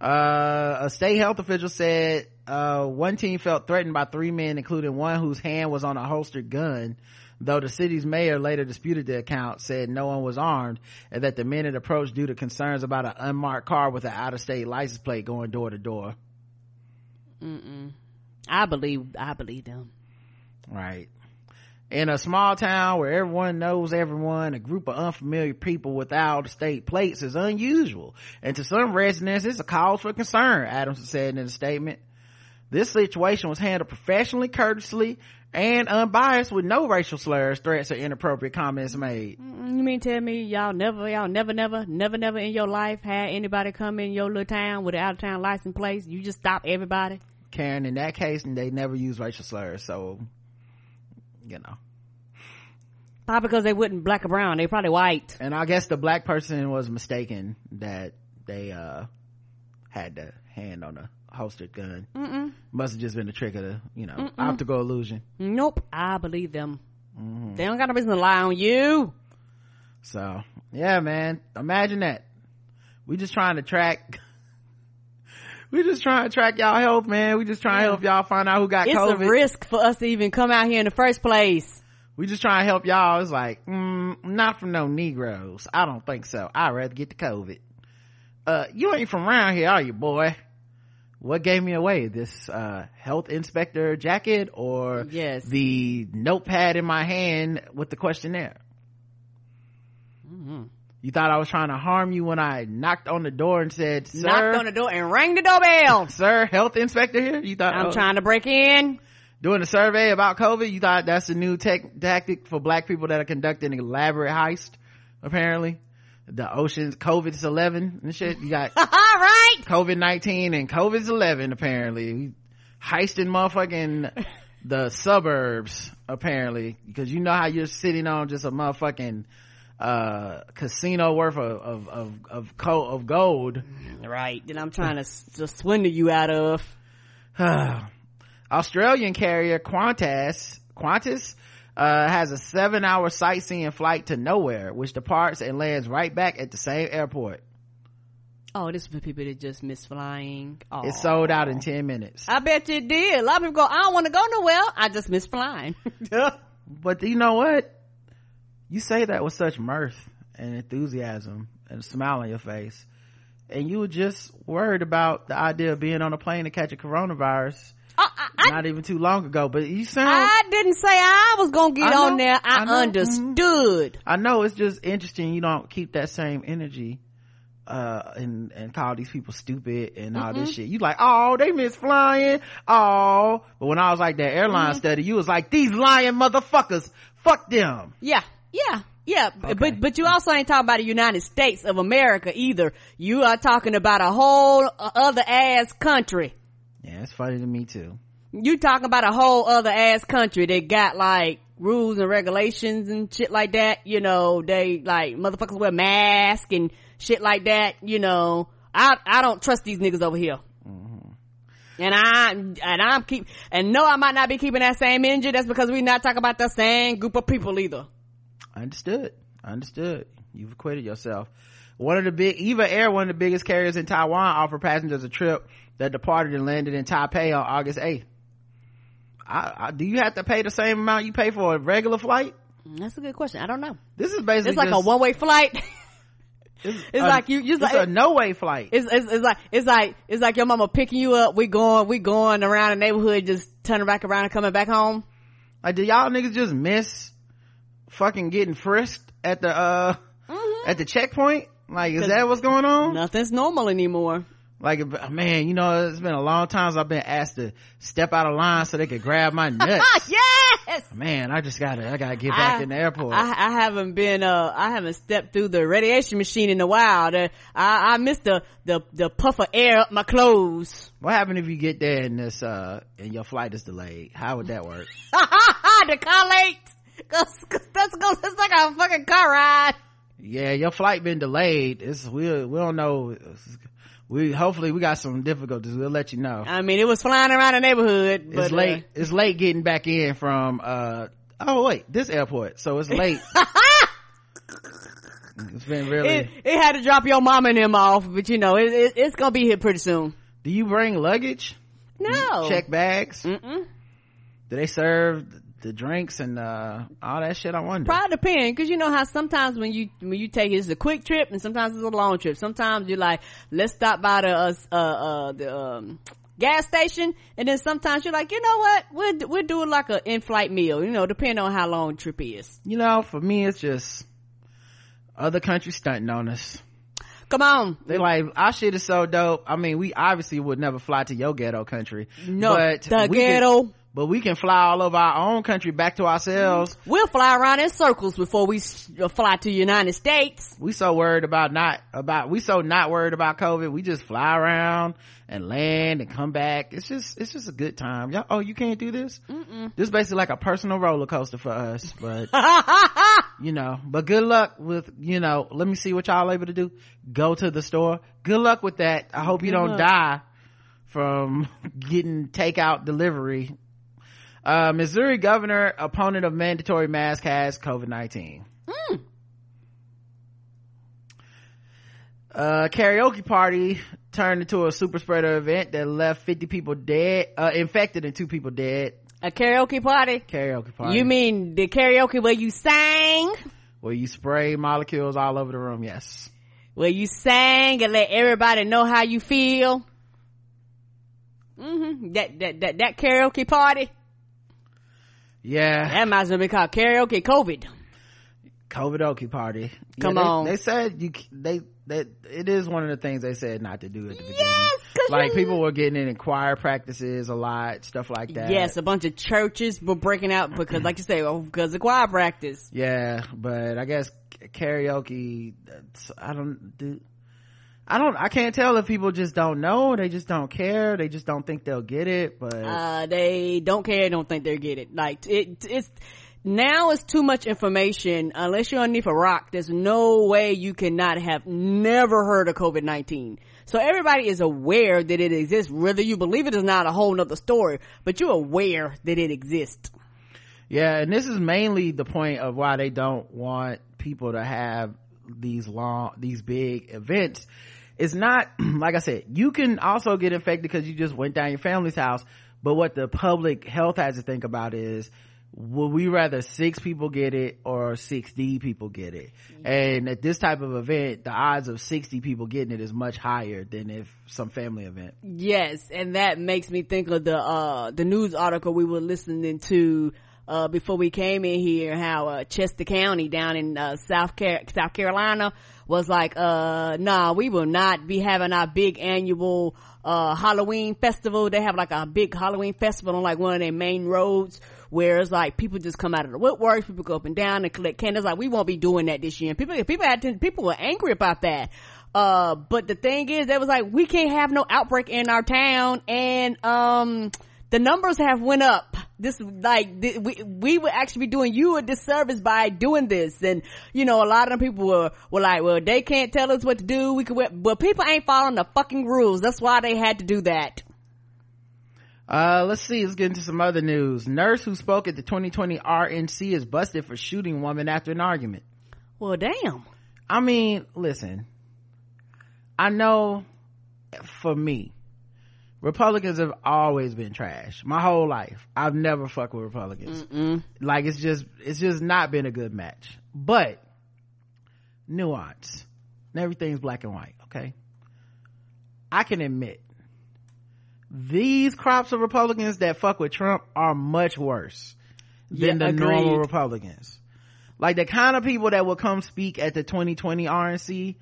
uh, a state health official said, uh, one team felt threatened by three men, including one whose hand was on a holstered gun. Though the city's mayor later disputed the account, said no one was armed, and that the men had approached due to concerns about an unmarked car with an out-of-state license plate going door to door. Mm-mm. I believe, I believe them. Right in a small town where everyone knows everyone, a group of unfamiliar people without state plates is unusual. And to some residents, it's a cause for concern, Adams said in a statement. This situation was handled professionally, courteously, and unbiased with no racial slurs, threats, or inappropriate comments made. You mean tell me y'all never, y'all never, never, never, never in your life had anybody come in your little town with an out of town license plate? You just stop everybody? Karen, in that case, they never use racial slurs, so you know. Probably because they wouldn't black or brown. They probably white. And I guess the black person was mistaken that they, uh, had the hand on the holstered gun. Mm-mm. Must have just been a trick of the, you know, optical illusion. Nope. I believe them. Mm-hmm. They don't got no reason to lie on you. So, yeah, man. Imagine that. We just trying to track. We just trying to track y'all health, man. We just trying to help y'all find out who got It's COVID. a risk for us to even come out here in the first place. we just trying to help y'all. It's like, mm, not from no Negroes. I don't think so. I'd rather get the COVID. Uh, you ain't from around here, are you, boy? What gave me away? This, uh, health inspector jacket or Yes. the notepad in my hand with the questionnaire? Mm-hmm. You thought I was trying to harm you when I knocked on the door and said, sir, Knocked on the door and rang the doorbell. sir, health inspector here? You thought, I'm oh, trying to break in. doing a survey about COVID, you thought that's a new tech tactic for black people that are conducting an elaborate heist, apparently. The oceans, COVID's 11 and shit. You got All right. COVID-19 and COVID's 11 apparently. We Heisting motherfucking the suburbs apparently. Because you know how you're sitting on just a motherfucking uh casino worth of of of of, co- of gold Right. That I'm trying to, swindle you out of. Australian carrier Qantas, Qantas, uh, has a seven hour sightseeing flight to nowhere, which departs and lands right back at the same airport. Oh, this is for people that just miss flying. Oh. It sold out in 10 minutes. I bet you it did. A lot of people go, I don't want to go nowhere. I just miss flying. But you know what? You say that with such mirth and enthusiasm and a smile on your face. And you were just worried about the idea of being on a plane to catch a coronavirus I, I, I, not even too long ago. But you sound, I didn't say I was gonna get I on there. I, I know, understood. I know it's just interesting you don't keep that same energy uh and and call these people stupid and all this mm-hmm. shit. You like, oh, they miss flying. Oh, but when I was like that airline mm-hmm. study, you was like, these lying motherfuckers, fuck them. Yeah, yeah, yeah. But but you also ain't talking about the United States of America either. You are talking about a whole other ass country. Yeah, it's funny to me too. You talking about a whole other ass country that got like rules and regulations and shit like that. You know, they like motherfuckers wear masks and shit like that. You know, I I don't trust these niggas over here. Mm-hmm. And I and I'm keep and no, I might not be keeping that same energy. That's because we not talking about the same group of people either. Understood. Understood. You've acquitted yourself. One of the big, Eva Air, one of the biggest carriers in Taiwan, offered passengers a trip that departed and landed in Taipei on August 8th. I, I, do you have to pay the same amount you pay for a regular flight? Mm, that's a good question. I don't know. This is basically It's like a one way flight. It's, it's a- like you- you It's like- a no way flight. It's, it's, it's like, it's like, it's like your mama picking you up. We going, we going around the neighborhood, just turning back around and coming back home. Like, do y'all niggas just miss fucking getting frisked at the uh Mm-hmm. at the checkpoint? Like, is that what's going on? Nothing's normal anymore. Like, man, you know, it's been a long time since I've been asked to step out of line so they could grab my nuts. yes! man, I just gotta, I gotta get back I- in the airport. I, I haven't been, uh, I haven't stepped through the radiation machine in a while. The, I, I missed the, the, the puff of air up my clothes. what happened if you get there and this, uh, and your flight is delayed? How would that work? the car late. Cause, cause that's, cause it's like a fucking car ride. yeah, your flight been delayed. It's, we, we don't know. We, hopefully we got some difficulties. We'll let you know. I mean, it was flying around the neighborhood. But, it's late. It's late getting back in from, uh, oh wait, this airport. So it's late. it's been Uh, really. it, it had to drop your mom and them off, but you know, it, it, it's gonna be here pretty soon. Do you bring luggage? No. Check bags? Mm-mm. Do they serve the drinks and, uh, all that shit? I wonder. Probably depend, cause you know how sometimes when you, when you take it's a quick trip and sometimes it's a long trip. Sometimes you're like, let's stop by the, uh, uh, uh the, um, gas station. And then sometimes you're like, you know what? We'll, we'll do like an in-flight meal, you know, depending on how long the trip is. you know, for me, it's just other countries stunting on us. Come on. They like our shit is so dope. I mean, we obviously would never fly to your ghetto country. No, but the ghetto. Could, but we can fly all over our own country back to ourselves. We'll fly around in circles before we uh, fly to the United States. We so worried about not about we so not worried about COVID. We just fly around and land and come back. It's just it's just a good time. Y'all, oh, you can't do this. Mm-mm. This is basically like a personal roller coaster for us, but you know. But good luck with you know. Let me see what y'all able to do. Go to the store. Good luck with that. I hope you don't luck. die from getting takeout delivery. Uh, Missouri governor, opponent of mandatory mask, has COVID-19. Uh, karaoke party turned into a super spreader event that left 50 people dead, uh, infected and two people dead. A karaoke party? Karaoke party. You mean the karaoke where you sang? where you spray molecules all over the room? Yes. Where you sang and let everybody know how you feel? hmm That, that, that, that karaoke party? Yeah. That might as well be called karaoke COVID. COVID Oki party. Yeah, Come they- on. They said you, they, that it is one of the things they said not to do at the beginning. Yes, like people were getting in choir practices a lot, stuff like that. Yes, a bunch of churches were breaking out because, like you say, oh, because of choir practice. Yeah, but I guess karaoke, I don't do, I don't, I can't tell if people just don't know, they just don't care, they just don't think they'll get it, but Uh, they don't care, don't think they'll get it. Like, it, it's, now it's too much information. Unless you're underneath a rock, there's no way you cannot have never heard of COVID-19. So everybody is aware that it exists. Whether you believe it is not a whole nother story, but you're aware that it exists. yeah, and this is mainly the point of why they don't want people to have these long, these big events. It's not, like I said, you can also get infected because you just went down your family's house, but what the public health has to think about is, would we rather six people get it or 60 people get it? And at this type of event, the odds of 60 people getting it is much higher than if some family event. Yes, and that makes me think of the uh the news article we were listening to uh before we came in here how uh Chester County down in uh South Car- South Carolina was like uh nah, we will not be having our big annual uh Halloween festival. They have like a big Halloween festival on like one of their main roads where it's like people just come out of the woodworks, people go up and down and collect candles. Like we won't be doing that this year. And people people had to, people were angry about that. Uh, but the thing is, they was like, we can't have no outbreak in our town, and um, the numbers have went up. This like th- we we would actually be doing you a disservice by doing this, and you know a lot of them people were were like, well, they can't tell us what to do. We could, but people ain't following the fucking rules. That's why they had to do that. Uh, let's see. Let's get into some other news. Nurse who spoke at the 2020 RNC is busted for shooting woman after an argument. Well, damn. I mean, listen, I know for me, Republicans have always been trash. My whole life. I've never fucked with Republicans. Like it's just, it's just not been a good match. But, nuance. And everything's black and white, okay? I can admit, these crops of Republicans that fuck with Trump are much worse than Yeah, the normal. Republicans. Like the kind of people that will come speak at the 2020 RNC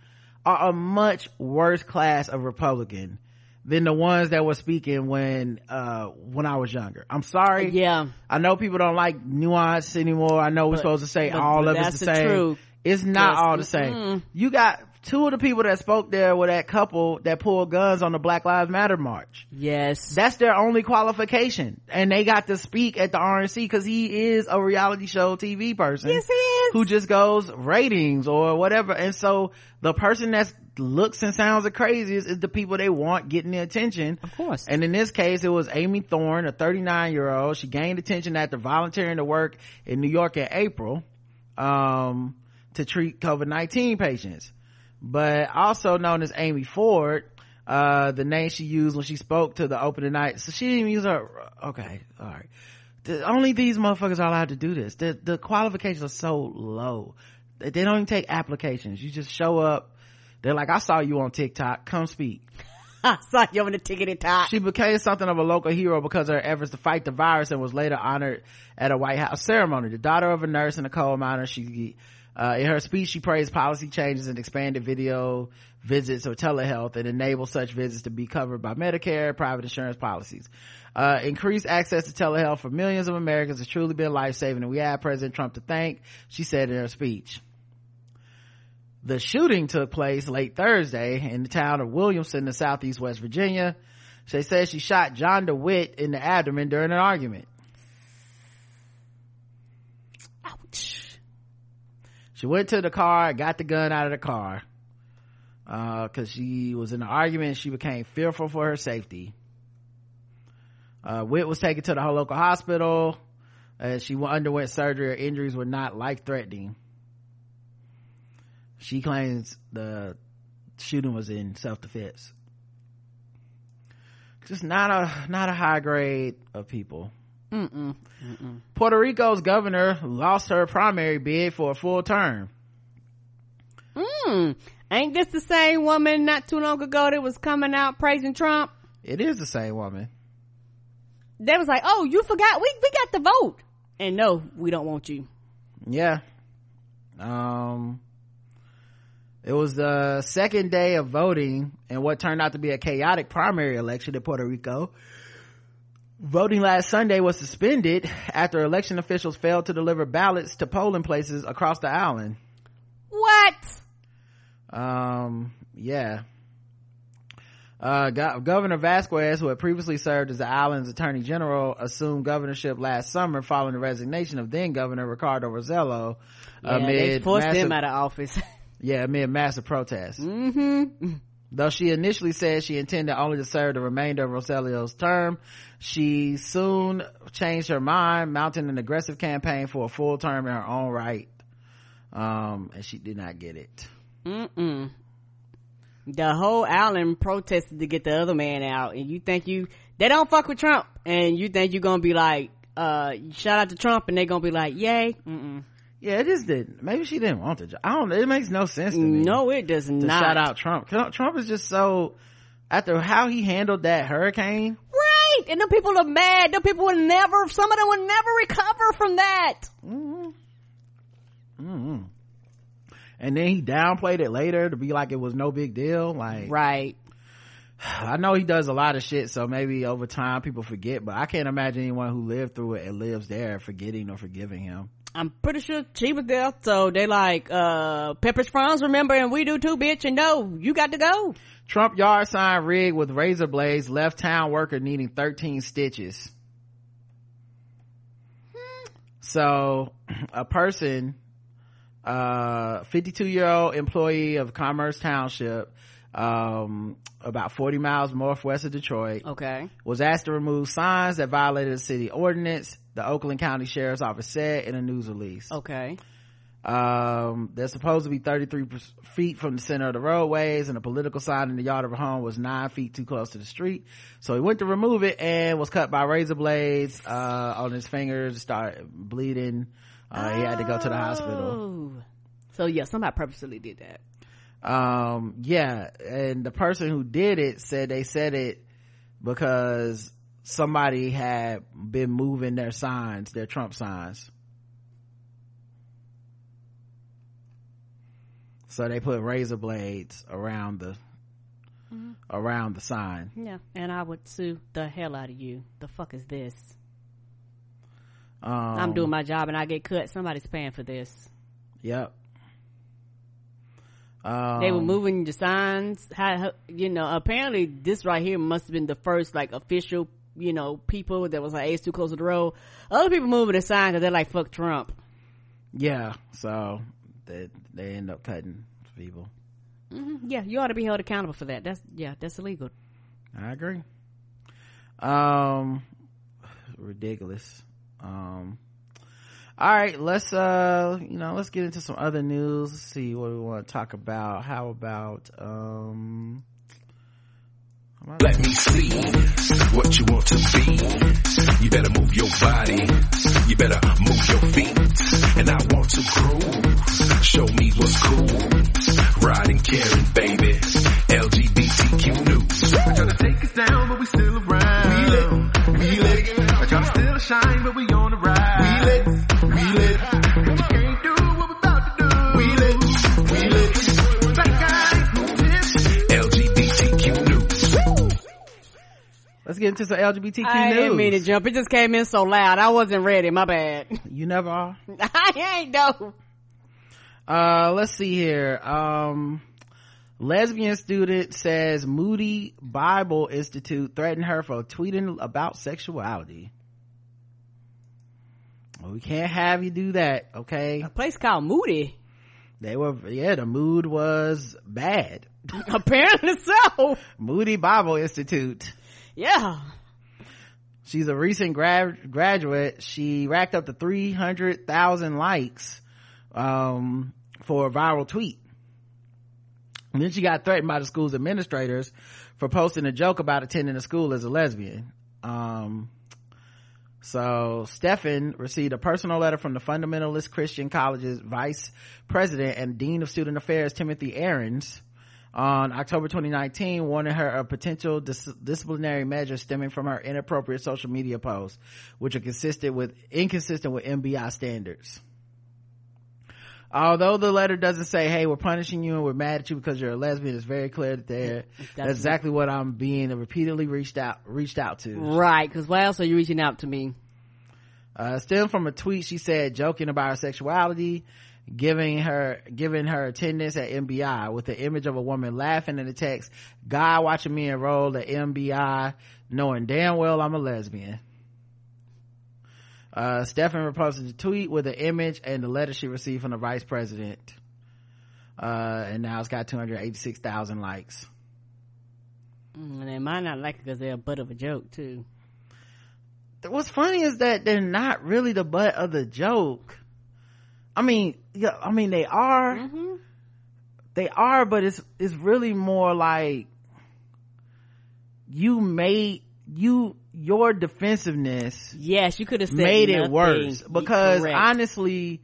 are a much worse class of Republican than the ones that were speaking when, uh, when I was younger. I'm sorry. Yeah. I know people don't like nuance anymore. I know we're supposed to say but- all but of it's that's the the same. truth. It's not all the same. Mm-mm. You got two of the people that spoke there were that couple that pulled guns on the Black Lives Matter march. Yes. That's their only qualification. And they got to speak at the RNC because he is a reality show TV person. Yes, he is. Who just goes ratings or whatever. And so the person that looks and sounds the craziest is the people they want getting the attention. Of course. And in this case, it was Amy Thorn, a 39 year old. She gained attention after volunteering to work in New York in April, um, to treat COVID-19 patients. But also known as Amy Ford, uh, the name she used when she spoke to the opening night. So she didn't use her, okay, alright. The, only these motherfuckers are allowed to do this. The, the qualifications are so low. They they don't even take applications. You just show up. They're like, I saw you on TikTok. Come speak. I saw you on the ticket top. She became something of a local hero because of her efforts to fight the virus and was later honored at a White House ceremony. The daughter of a nurse and a coal miner, she Uh, in her speech, she praised policy changes and expanded video visits or telehealth and enabled such visits to be covered by Medicare, private insurance policies. Uh, increased access to telehealth for millions of Americans has truly been life-saving and we have President Trump to thank, she said in her speech. The shooting took place late Thursday in the town of Williamson in southeast West Virginia. She says she shot John DeWitt in the abdomen during an argument. Ouch. She went to the car, got the gun out of the car, uh, cause she was in an argument. She became fearful for her safety. Uh, Witt was taken to the local hospital. and she underwent surgery. Her injuries were not life threatening. She claims the shooting was in self-defense. Just not a, not a high grade of people. Mm-mm. Puerto Rico's governor lost her primary bid for a full term. Mm. Ain't this the same woman not too long ago that was coming out praising Trump? It is the same woman. They was like, oh, you forgot, we, we got the vote. And no, we don't want you. Yeah. Um, it was the second day of voting in what turned out to be a chaotic primary election in Puerto Rico. Voting last Sunday was suspended after election officials failed to deliver ballots to polling places across the island. What? Um, yeah. Uh, Go- Governor Vazquez, who had previously served as the island's attorney general, assumed governorship last summer following the resignation of then Governor Ricardo Rosselló Yeah, they amid forced massive, him out of office. yeah, amid massive protests. mm-hmm. Though she initially said she intended only to serve the remainder of Rosselló's term, she soon changed her mind, mounting an aggressive campaign for a full term in her own right. Um, and she did not get it. Mm-mm. The whole island protested to get the other man out, and you think you they don't fuck with Trump, and you think you're gonna be like, uh, shout out to Trump, and they're gonna be like, yay. Mm-mm. Yeah, it just didn't. Maybe she didn't want the job. I don't know. It makes no sense to me. No, it does to not. shout out Trump. Trump is just so, after how he handled that hurricane, Right, and the people are mad. The people will never. Some of them will never recover from that. mm and then he downplayed it later to be like it was no big deal. Like, Right. I know he does a lot of shit, so maybe over time people forget, but I can't imagine anyone who lived through it and lives there forgetting or forgiving him. I'm pretty sure she was there, so they like, uh, Pepper's Franz remember, and we do too, bitch, and no, you got to go. Trump yard sign rigged with razor blades left town worker needing 13 stitches. So, a person, uh, 52 year old employee of Commerce Township, um, about 40 miles northwest of Detroit, Okay. was asked to remove signs that violated the city ordinance, the Oakland County Sheriff's Office said in a news release. Okay. Um, they're supposed to be 33 feet from the center of the roadways and a political sign in the yard of a home was nine feet too close to the street. So he went to remove it and was cut by razor blades, uh, on his fingers, started bleeding. Uh, he had to go to the hospital. Oh. So yeah, somebody purposely did that. Um, yeah. And the person who did it said they said it because somebody had been moving their signs, their Trump signs. So they put razor blades around the around the sign. Yeah, and I would sue the hell out of you. The fuck is this? Um, I'm doing my job and I get cut. Somebody's paying for this. Yep. Um, they were moving the signs. How- you know, apparently this right here must have been the first like official, you know, people that was like, hey, it's too close to the road. Other people moving the sign because they're like, fuck Trump. Yeah. So they they end up cutting people. hmm Yeah, you ought to be held accountable for that. That's yeah, that's illegal. I agree. Um, ridiculous. Um, all right, let's uh, you know, let's get into some other news. Let's see what we want to talk about. How about um. Let me see what you want to be. You better move your body. You better move your feet. And I want to groove. Show me what's cool. Riding Karen, baby. LGBTQ news. Try to take us down, but we still around. We lit, we lit. Try to still shine, but we on the ride. We lit, we lit. You can't let's get into some lgbtq I news didn't mean to jump. It just came in so loud. I wasn't ready. My bad. you never are I ain't though. uh let's see here um lesbian student says moody bible institute threatened her for tweeting about sexuality well, we can't have you do that okay A place called Moody. they were yeah the mood was bad Apparently so. moody bible institute Yeah. she's a recent grad graduate. She racked up to 300,000 likes um for a viral tweet. And then she got threatened by the school's administrators for posting a joke about attending a school as a lesbian. Um so Stefan received a personal letter from the fundamentalist Christian college's vice president and dean of student affairs Timothy Arens on October 2019 warning her of potential dis- disciplinary measures stemming from her inappropriate social media posts, which are consistent with inconsistent with MBI standards. Although the letter doesn't say, "Hey, we're punishing you and we're mad at you because you're a lesbian," it's very clear that they're, that's exactly what I'm being repeatedly reached out reached out to. Right. Cause why else are you reaching out to me? uh, from a tweet she said joking about her sexuality giving her giving her attendance at mbi with the image of a woman laughing in the text god watching me enroll at mbi knowing damn well i'm a lesbian uh, Stefan reposted the tweet with the image and the letter she received from the vice president. Uh, and now it's got 286,000 likes. Mm, And they might not like it because they're a butt of a joke too. what's funny is that they're not really the butt of the joke. I mean, yeah, I mean they are, Mm-hmm. they are, but it's it's really more like you made you your defensiveness Yes, you could have said made it worse because Correct. honestly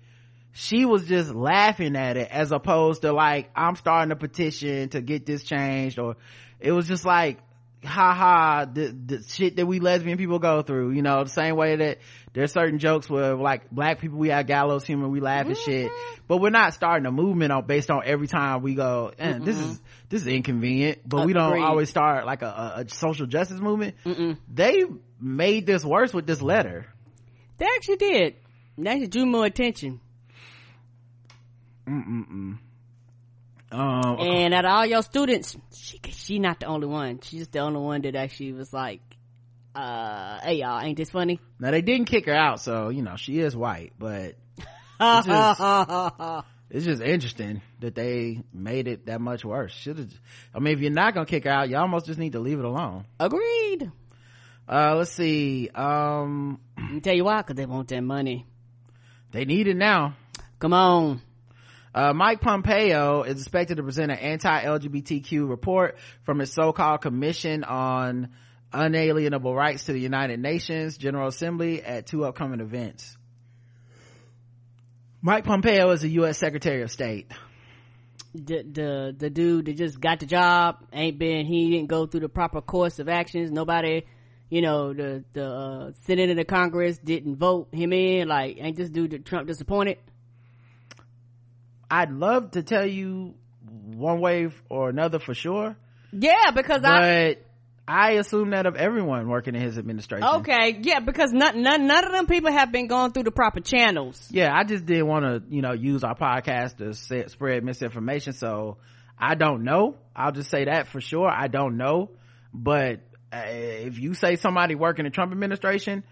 she was just laughing at it as opposed to like i'm starting a petition to get this changed or it was just like ha ha the, the shit that we lesbian people go through you know the same way that there's certain jokes where like black people we have gallows humor we laugh and shit Mm-hmm. but we're not starting a movement on based on every time we go eh, this is this is inconvenient but we don't always start like a, a, a social justice movement Mm-mm. they made this worse with this letter They actually did. They actually drew more attention. Mm-mm-mm. Um, And out of all your students, she she not the only one. She's the only one that actually was like, uh, hey y'all, ain't this funny? now they didn't kick her out, so you know she is white, but It's just- it's just interesting that they made it that much worse. Should have. I mean, if you're not gonna kick her out, you almost just need to leave it alone. Agreed. Uh, let's see. Um, Let me tell you why, cause they want that money. they need it now. Come on. Uh, Mike Pompeo is expected to present an anti-LGBTQ report from his so-called Commission on Unalienable Rights to the United Nations General Assembly at two upcoming events. Mike Pompeo is the U.S. Secretary of State. The, the, the dude that just got the job ain't been, he didn't go through the proper course of actions. Nobody, you know, the, the, uh, Senate and the Congress didn't vote him in. Like, ain't this dude Trump disappointed? I'd love to tell you one way or another for sure, Yeah, because I, but I assume that of everyone working in his administration. Okay, yeah, because none, none, none of them people have been going through the proper channels. yeah i just didn't want to you know use our podcast to say, spread misinformation so i don't know i'll just say that for sure i don't know but uh, if you say somebody working in the trump administration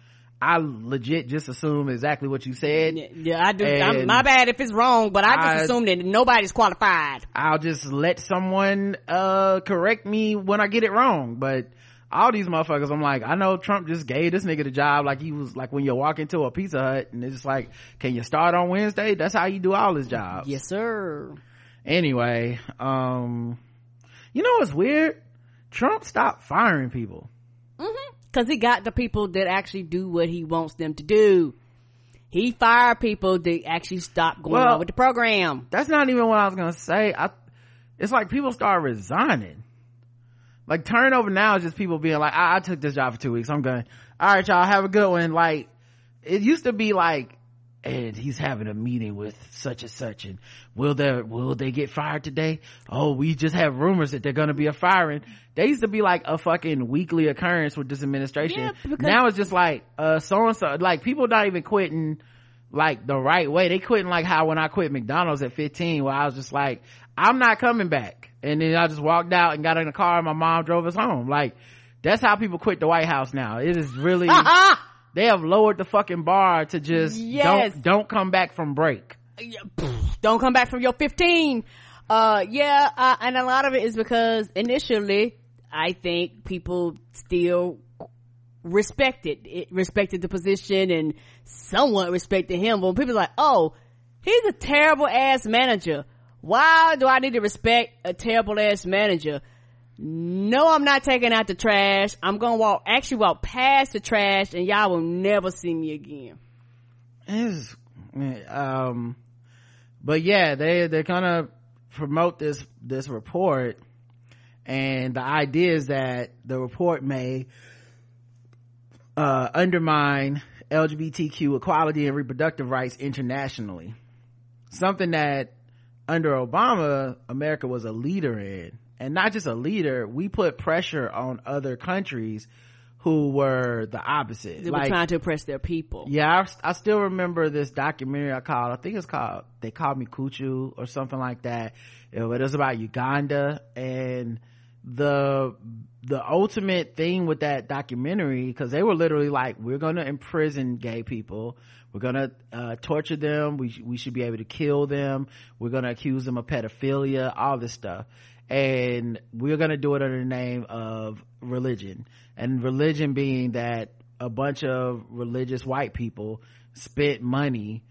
i legit just assume exactly what you said Yeah, I do. I'm, my bad if it's wrong, but I just I- assume that nobody's qualified. i'll just let someone uh correct me when i get it wrong but all these motherfuckers i'm like i know trump just gave this nigga the job like he was like when you walk into a pizza hut and it's just like can you start on wednesday that's how you do all his jobs Yes, sir. anyway um you know what's weird trump stopped firing people Cause he got the people that actually do what he wants them to do. He fired people that actually stopped going Well- on with the program. that's not even what i was gonna say. I it's like people start resigning. Like turnover now is just people being like I, I took this job for two weeks. I'm going all right y'all have a good one. Like it used to be like and he's having a meeting with such and such and will there will they get fired today? Oh we just have rumors that they're gonna be a firing. They used to be like a fucking weekly occurrence with this administration. Yeah, because- now it's just like uh so and so like people not even quitting like the right way. They quitting like how when i quit mcdonald's at 15 where i was just like i'm not coming back. And then i just walked out and got in the car and my mom drove us home. Like that's how people quit the white house now. It is really they have lowered the fucking bar to just Yes. don't don't come back from break. Don't come back from your 15 uh yeah uh, and a lot of it is because initially i think people still respected it respected the position and somewhat respected him. But people are like oh he's a terrible ass manager. Why do i need to respect a terrible ass manager no i'm not taking out the trash. I'm gonna walk actually walk past the trash and y'all will never see me again. It's- um but yeah they they're gonna promote this this report and the idea is that the report may uh undermine lgbtq equality and reproductive rights internationally. Something that under obama america was a leader in and not just a leader we put pressure on other countries who were the opposite they were trying to oppress their people yeah, I, I still remember this documentary I called. I think it's called "They Called Me Kuchu" or something like that. It was about Uganda and the the ultimate thing with that documentary because they were literally like, "We're gonna imprison gay people. We're gonna uh, torture them. We we should be able to kill them. We're gonna accuse them of pedophilia, all this stuff." And we're gonna do it under the name of religion, and religion being that a bunch of religious white people spent money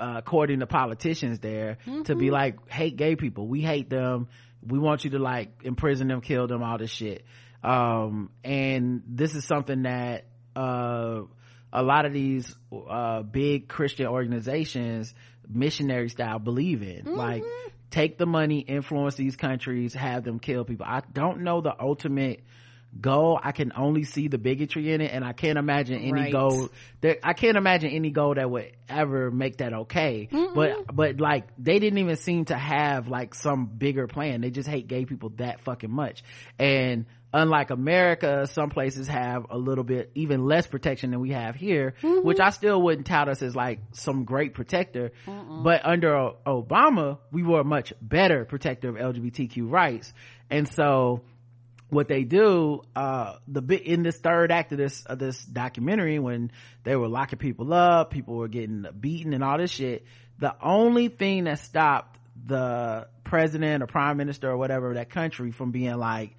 uh, according to politicians there to be like hate gay people. We hate them. We want you to like imprison them kill them all this shit. Um and this is something that uh a lot of these uh big christian organizations missionary style believe in. Like take the money influence these countries have them kill people. I don't know the ultimate goal i can only see the bigotry in it and i can't imagine any Right. goal that i can't imagine any goal that would ever make that okay. But but like they didn't even seem to have like some bigger plan. They just hate gay people that fucking much. And unlike america some places have a little bit even less protection than we have here mm-hmm. which i still wouldn't tout us as like some great protector. But under O- obama we were a much better protector of lgbtq rights. And so what they do uh the bit in this third act of this of this documentary when they were locking people up people were getting beaten and all this shit the only thing that stopped the president or prime minister or whatever that country from being like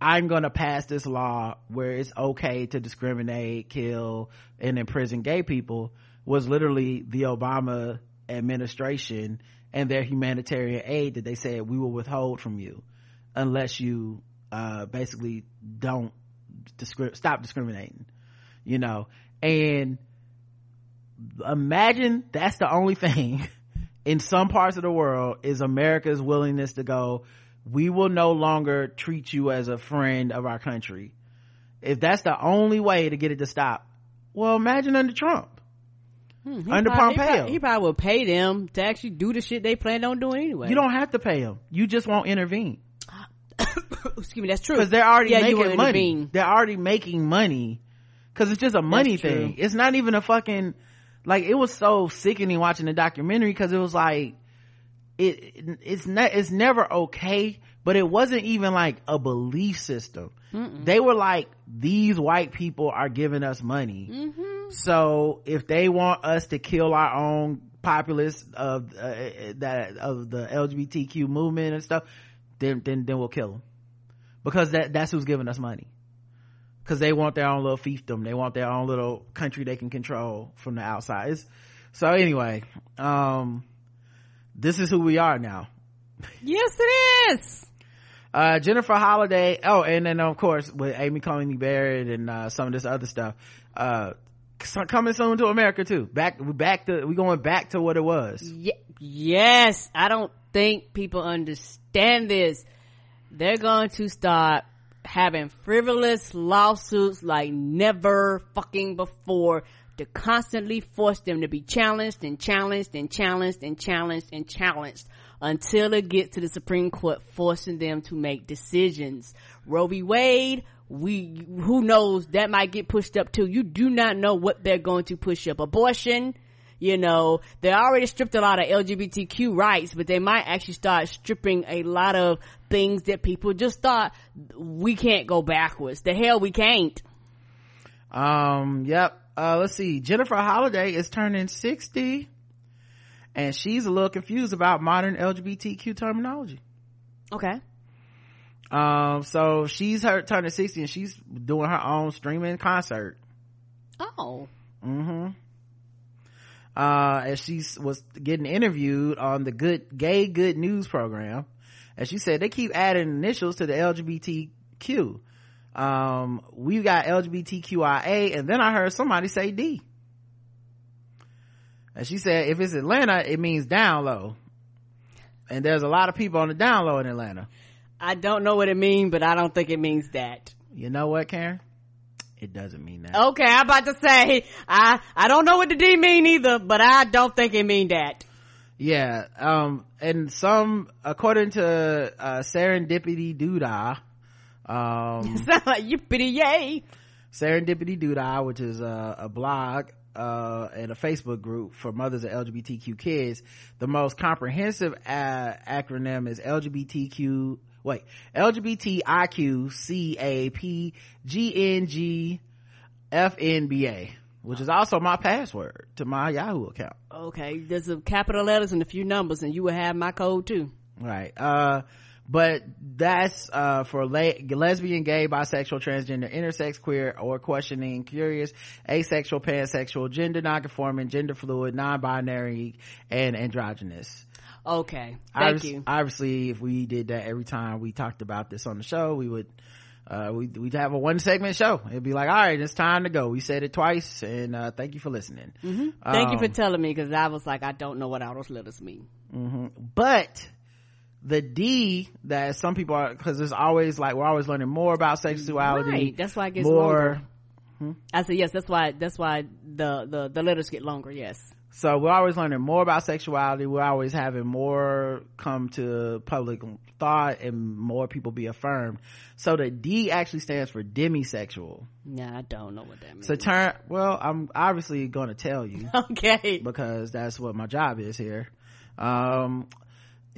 i'm gonna pass this law where it's okay to discriminate kill and imprison gay people was literally the obama administration and their humanitarian aid that they said we will withhold from you unless you uh basically don't discri- stop discriminating you know? And imagine that's the only thing in some parts of the world is america's willingness to go we will no longer treat you as a friend of our country. If that's the only way to get it to stop well imagine under trump. He under probably- he pompeo. probably, he probably would pay them to actually do the shit they planned on doing anyway. You don't have to pay them you just won't intervene excuse me that's true because they're already yeah, making money. intervene. They're already making money because it's just a money That's true. thing. It's not even a fucking like. It was so sickening watching the documentary because it was like it it's not it's never okay, but it wasn't even like a belief system. They were like these white people are giving us money, Mm-hmm. so if they want us to kill our own populace of uh, that of the LGBTQ movement and stuff, then then then we'll kill them because that that's who's giving us money. Because they want their own little fiefdom. They want their own little country they can control from the outside. It's- so anyway um this is who we are now. Yes it is! Uh jennifer holliday oh and then of course with amy coney barrett and uh some of this other stuff. Uh coming soon to america too back back to we going back to what it was Ye- yes i don't think people understand this they're going to start having frivolous lawsuits like never fucking before to constantly force them to be challenged and challenged and challenged and challenged and challenged until it gets to the Supreme Court forcing them to make decisions. Roe v. Wade, we, who knows, that might get pushed up too. You do not know what they're going to push up. Abortion, you know, they already stripped a lot of LGBTQ rights, but they might actually start stripping a lot of things that people just thought we can't go backwards. The hell we can't. Um, yep. Uh, let's see. Jennifer Holliday is turning 60 and she's a little confused about modern LGBTQ terminology. Okay. Um, so she's her turning 60 and she's doing her own streaming concert. Oh. Mm-hmm. Uh, and she was getting interviewed on the good, gay good news program. And she said they keep adding initials to the LGBTQ. Um, we got LGBTQIA and then I heard somebody say D. And she said if it's Atlanta, it means down low. And there's a lot of people on the down low in Atlanta. I don't know what it means, but I don't think it means that. You know what, Karen? It doesn't mean that. Okay, I'm about to say, I, I don't know what the D mean either, but I don't think it mean that. Yeah, um, and some, according to, uh, Serendipity Doodah, um, Sound like yippity yay. Serendipity Doodah, which is a, a blog, uh, and a Facebook group for mothers of LGBTQ kids. The most comprehensive uh, acronym is LGBTQ, wait, LGBTIQCAPGNGFNBA, which is also my password to my Yahoo account. Okay, there's some capital letters and a few numbers and you will have my code too. Right. Uh, but that's, uh, for la- lesbian, gay, bisexual, transgender, intersex, queer, or questioning, curious, asexual, pansexual, gender nonconforming, gender fluid, non-binary, and androgynous. Okay, thank Obvi- you. Obviously, if we did that every time we talked about this on the show, we would, uh, we, we'd have a one segment show. It'd be like, all right, it's time to go. We said it twice and, uh, thank you for listening. Thank you for Um, telling me because I was like, I don't know what all those letters mean. but the D that some people are because there's always like we're always learning more about sexuality. Right, that's why it gets more. longer. I said yes. That's why. That's why the the the letters get longer. Yes. So we're always learning more about sexuality. We're always having more come to public thought and more people be affirmed. So the D actually stands for demisexual. Nah, I don't know what that means. So turn. Well, I'm obviously going to tell you. okay. because that's what my job is here. Um,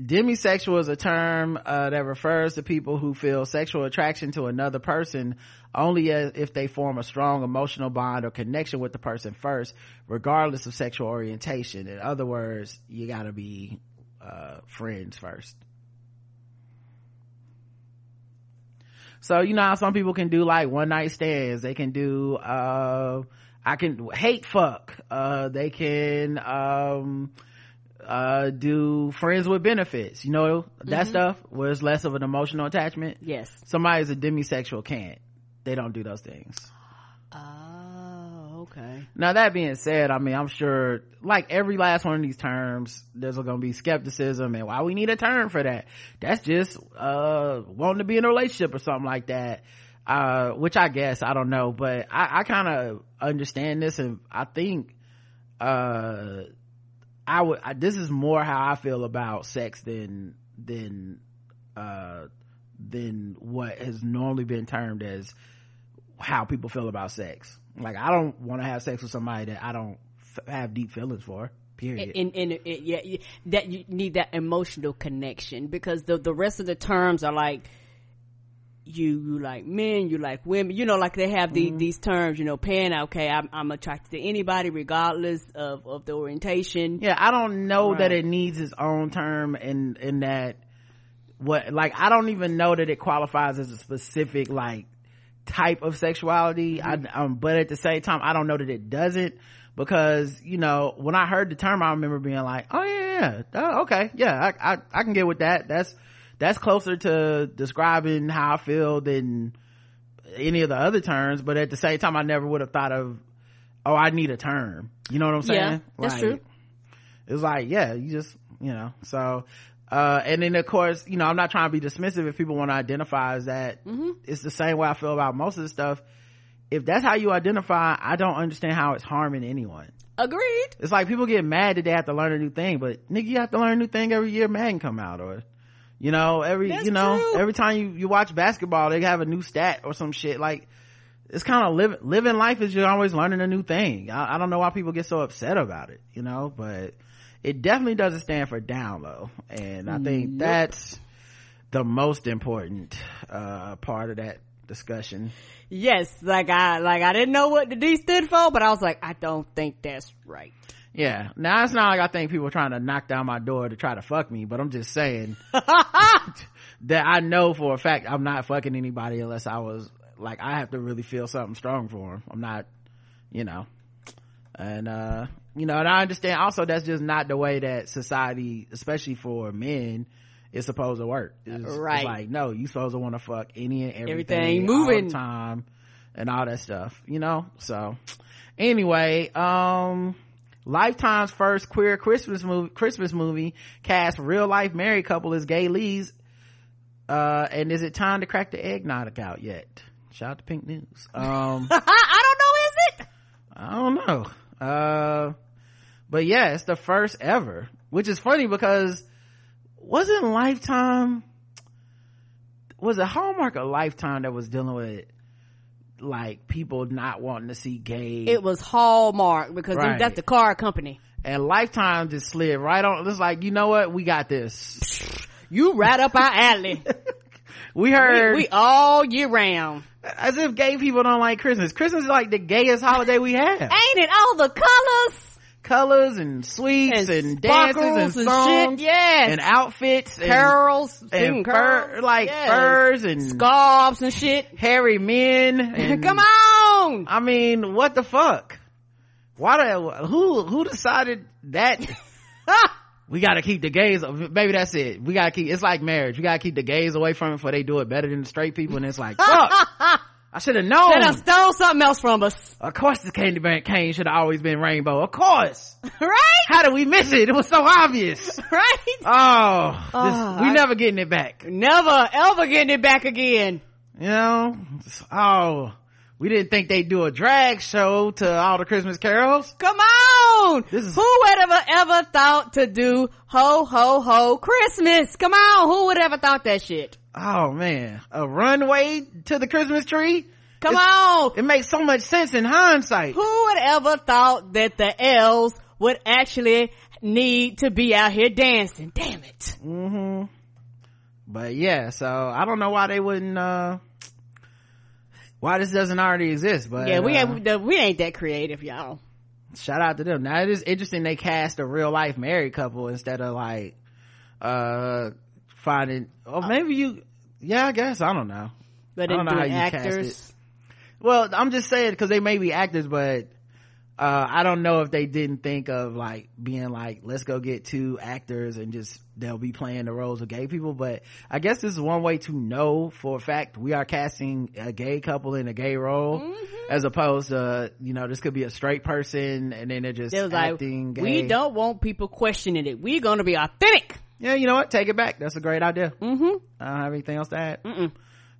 demisexual is a term uh, that refers to people who feel sexual attraction to another person only if they form a strong emotional bond or connection with the person first, regardless of sexual orientation. In other words, you gotta be uh, friends first. So you know some people can do like one night stands. They can do uh I can hate fuck. Uh they can um uh do friends with benefits. You know that stuff where it's less of an emotional attachment. Yes. Somebody is a demisexual can't. They don't do those things. Oh, okay. Now that being said, I mean I'm sure like every last one of these terms, there's gonna be skepticism and why we need a term for that. That's just uh wanting to be in a relationship or something like that. Uh which I guess I don't know, but I, I kinda understand this and I think uh I would I, this is more how I feel about sex than than uh than what has normally been termed as how people feel about sex. Like I don't want to have sex with somebody that I don't f- have deep feelings for. Period. And, it, yeah, yeah, that you need that emotional connection because the the rest of the terms are like you you like men you like women you know like they have the, mm-hmm. these terms you know pan okay I'm, I'm attracted to anybody regardless of of the orientation yeah, I don't know that it needs its own term in in that what like I don't even know that it qualifies as a specific like type of sexuality. I mm-hmm. um, but at the same time, I don't know that it doesn't because you know when I heard the term, I remember being like, oh yeah, yeah, oh, okay, yeah, I, I I can get with that. That's that's closer to describing how I feel than any of the other terms. But at the same time, I never would have thought of, oh, I need a term. You know what I'm saying? Yeah, that's Like, true. it's like yeah you just you know so uh and then of course you know i'm not trying to be dismissive if people want to identify as that Mm-hmm. it's the same way i feel about most of the stuff if that's how you identify i don't understand how it's harming anyone Agreed. it's like people get mad that they have to learn a new thing but nigga you have to learn a new thing every year Madden come out or you know every That's you know true. every time you you watch basketball they have a new stat or some shit. Like it's kind of living living life is you're always learning a new thing. I, I don't know why people get so upset about it you know but it definitely doesn't stand for down low. And i think that's the most important uh part of that discussion. Yes, like I like I didn't know what the D stood for, but I was like, I don't think that's right. Yeah now it's not like i think people are trying to knock down my door to try to fuck me but i'm just saying that I know for a fact I'm not fucking anybody unless I was like I have to really feel something strong for him. I'm not, you know, and uh, you know, and I understand also that's just not the way that society, especially for men, is supposed to work. It's, it's Right. like no, you supposed to want to fuck any and everything, Everything all the moving. time and all that stuff, you know. So anyway, um. Lifetime's first queer Christmas movie, Christmas movie cast real life married couple as gay leads uh and is it time to crack the eggnog out yet? Shout out to pink news. Um I don't know, is it? i don't know. Uh but yeah it's the first ever which is funny because wasn't lifetime was it hallmark or lifetime that was dealing with like people not wanting to see gay It was Hallmark because Right. that's the car company. and lifetime just slid right on it's like you know what we got this You right up our alley. we heard we, we all year round. as if gay people don't like christmas christmas is like the gayest holiday we have Ain't it all the colors colors and sweets and, dances and sparkles and songs shit? Yes. and outfits and, carols, and fur, carols. like Yes. furs and scarves and shit. hairy men. And, Come on. I mean, what the fuck? Why the, who, who decided that we gotta keep the gays, maybe that's it. We gotta keep, it's like marriage. We gotta keep the gays away from it before they do it better than the straight people. And it's like, fuck, I should have known. They done stole something else from us. Of course the candy cane cane should have always been rainbow. Of course. right? How did we miss it? It was so obvious. Right? Oh, this- Oh, we I- never getting it back. Never ever getting it back again. You know? Oh, we didn't think they'd do a drag show to all the Christmas carols. Come on! This is- Who would have ever thought to do ho ho ho Christmas? Come on, who would ever thought that shit? Oh man, a runway to the Christmas tree? Come It's- on! It makes so much sense in hindsight. Who would ever thought that the elves would actually need to be out here dancing? Damn it. mm-hmm But yeah, so I don't know why they wouldn't, uh, why this doesn't already exist, but yeah, we uh, ain't, the- we ain't that creative, y'all. shout out to them now it is interesting they cast a real life married couple instead of like uh finding oh maybe you yeah i guess i don't know But I don't know how you cast actors. well i'm just saying because they may be actors but uh i don't know if they didn't think of like being like let's go get two actors and just they'll be playing the roles of gay people but i guess this is one way to know for a fact we are casting a gay couple in a gay role Mm-hmm. as opposed to you know this could be a straight person and then they're just like, acting gay we don't want people questioning it. We're gonna be authentic. Yeah you know what take it back that's a great idea Mm-hmm. i don't have anything else to add Mm-mm.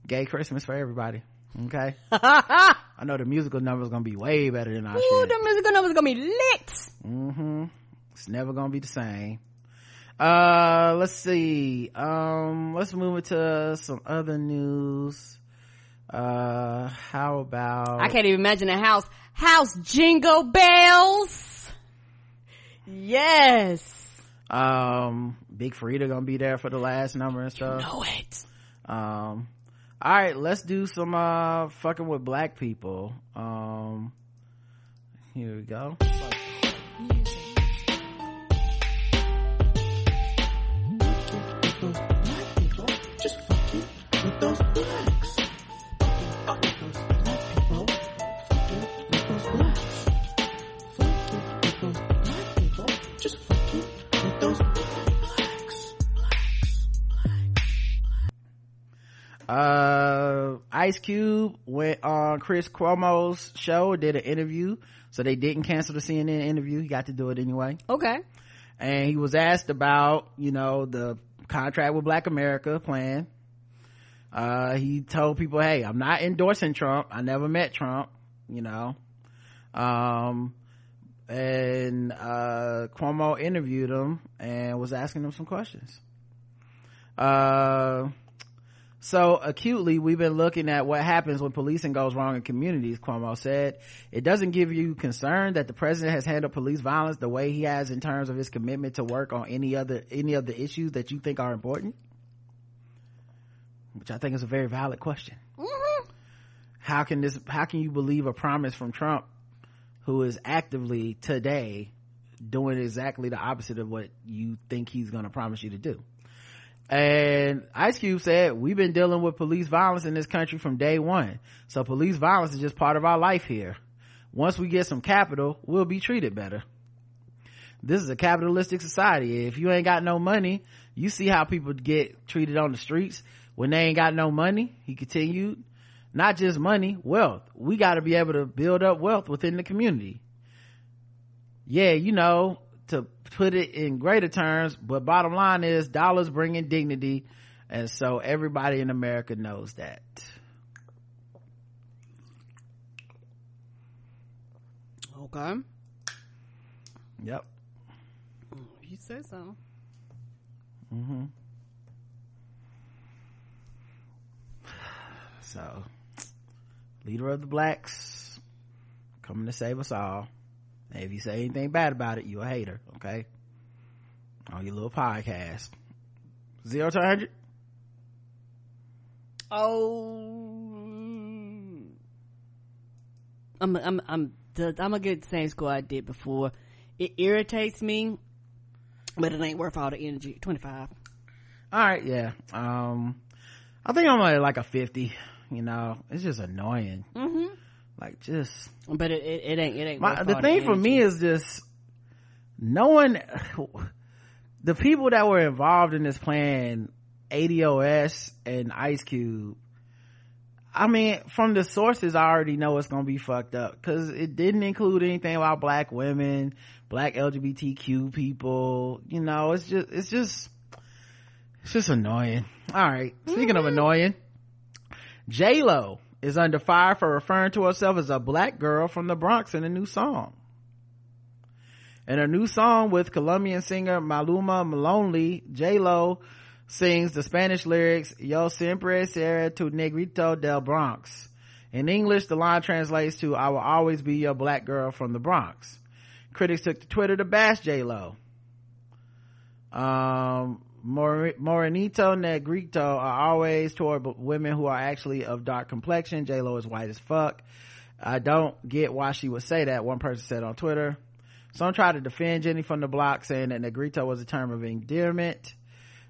gay christmas for everybody okay i know the musical number is gonna be way better than our shit the musical number is gonna be lit. mm-hmm it's never gonna be the same uh let's see um let's move into some other news uh how about I can't even imagine a house. House jingle bells. Yes. Um big Freedia gonna be there for the last number and stuff. You Know it. um all right let's do some uh fucking with black people. Um here we go uh ice cube went on chris cuomo's show did an interview so they didn't cancel the cnn interview. He got to do it anyway. Okay. and he was asked about you know the contract with black america plan. Uh he told people hey i'm not endorsing trump. I never met trump you know. Um and uh cuomo interviewed him and was asking him some questions. Uh so acutely, we've been looking at what happens when policing goes wrong in communities, Cuomo said. It doesn't give you concern that the president has handled police violence the way he has in terms of his commitment to work on any other, any of the issues that you think are important? Which I think is a very valid question. Mm-hmm. How can this, how can you believe a promise from Trump who is actively today doing exactly the opposite of what you think he's going to promise you to do? And Ice Cube said, we've been dealing with police violence in this country from day one. So police violence is just part of our life here. Once we get some capital, we'll be treated better. This is a capitalistic society. If you ain't got no money, you see how people get treated on the streets when they ain't got no money. He continued, not just money, wealth. We got to be able to build up wealth within the community. Yeah, you know, to put it in greater terms, but bottom line is dollars bring in dignity. And so everybody in America knows that. Okay. Yep. You say so. Mm-hmm. So, leader of the blacks, coming to save us all. And if you say anything bad about it, you a hater, okay? On your little podcast. Zero to 100? Oh, I'm I'm I'm I'm gonna get the same score I did before. It irritates me, but it ain't worth all the energy. Twenty five. All right, yeah. Um, I think I'm at like a 50, you know? It's just annoying. Mm-hmm. Like, just. But it, it, it ain't it ain't. My, the thing for me is just knowing the people that were involved in this plan ados and ice cube i mean from the sources i already know it's gonna be fucked up because it didn't include anything about black women black lgbtq people you know it's just it's just it's just annoying all right speaking of mm-hmm. annoying j-lo is under fire for referring to herself as a black girl from the bronx in a new song in a new song with Colombian singer Maluma Maloney, J-Lo sings the Spanish lyrics, Yo siempre seré tu negrito del Bronx. In English, the line translates to, I will always be your black girl from the Bronx. Critics took to Twitter to bash J-Lo. Um, Mor- Morenito Negrito are always toward women who are actually of dark complexion. J-Lo is white as fuck. I don't get why she would say that, one person said on Twitter. Some tried to defend Jenny from the block, saying that Negrito was a term of endearment.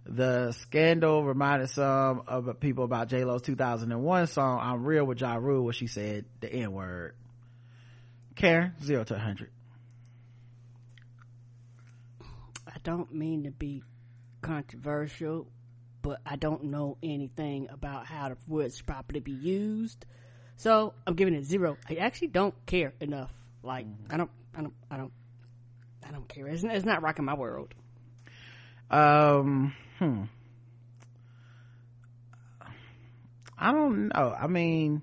The scandal reminded some of people about J-Lo's 2001 song, I'm Real with Ja Rule, where she said the N-word. Karen, zero to 100. I don't mean to be controversial, but I don't know anything about how the words properly be used. So I'm giving it zero. I actually don't care enough. Like I don't, I don't, I don't, I don't care. It's, it's not rocking my world. Um, hmm. I don't know. I mean,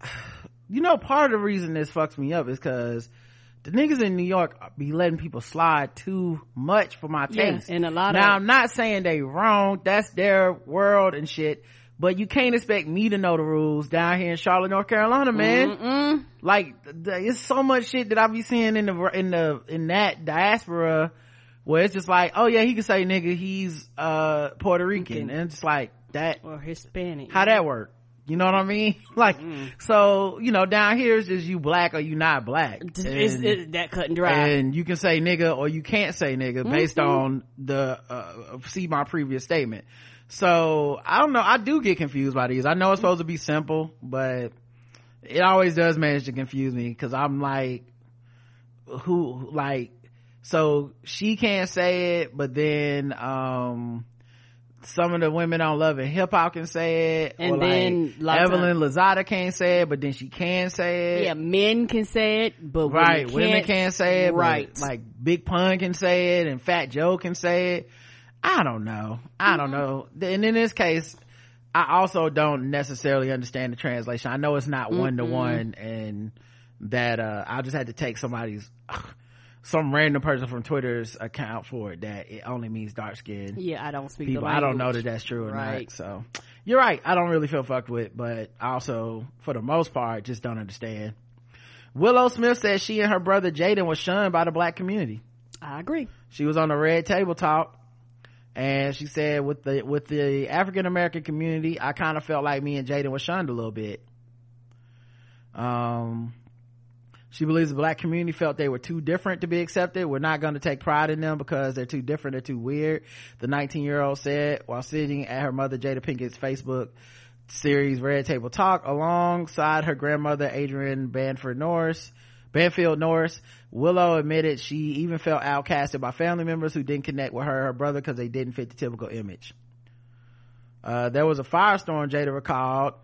you know, part of the reason this fucks me up is because the niggas in New York be letting people slide too much for my taste. Yeah, and a lot now, of- I'm not saying they wrong. That's their world and shit. But you can't expect me to know the rules down here in Charlotte, North Carolina, man. Mm-mm. Like, it's so much shit that I be seeing in the, in the, in that diaspora where it's just like, oh yeah, he can say nigga, he's, uh, Puerto Rican. And it's like, that, Or Hispanic. how that work? You know what I mean? Like, so, you know, down here is just you black or you not black. It's, And- it's that cut and dry. and you can say nigga or you can't say nigga based on the uh, see my previous statement so i don't know i do get confused by these i know it's supposed to be simple but it always does manage to confuse me because i'm like who like so she can't say it but then um some of the women on Love and Hip Hop can say it, And then like Evelyn Lozada can't say it, but then she can say it. Yeah, men can say it, but right women women can't, can't say it but, Right. like big pun can say it and fat joe can say it. I don't know. I don't know. And in this case I also don't necessarily understand the translation. I know it's not one to one and that, uh, I just had to take somebody's, some random person from Twitter's account for it that it only means dark skin Yeah, I don't speak people. the I don't know that that's true or Right. not. So you're right. I don't really feel fucked with, but also, for the most part, just don't understand. Willow Smith said she and her brother Jaden was shunned by the black community. I agree. She was on the red table talk and she said with the, with the African American community, I kind of felt like me and Jaden was shunned a little bit. Um, she believes the black community felt they were too different to be accepted. We're not going to take pride in them because they're too different. They're too weird. The 19 year old said while sitting at her mother Jada Pinkett's Facebook series Red Table Talk alongside her grandmother Adrienne Banford Norris. Banfield Norris, Willow admitted she even felt outcasted by family members who didn't connect with her her brother because they didn't fit the typical image. Uh, there was a firestorm Jada recalled,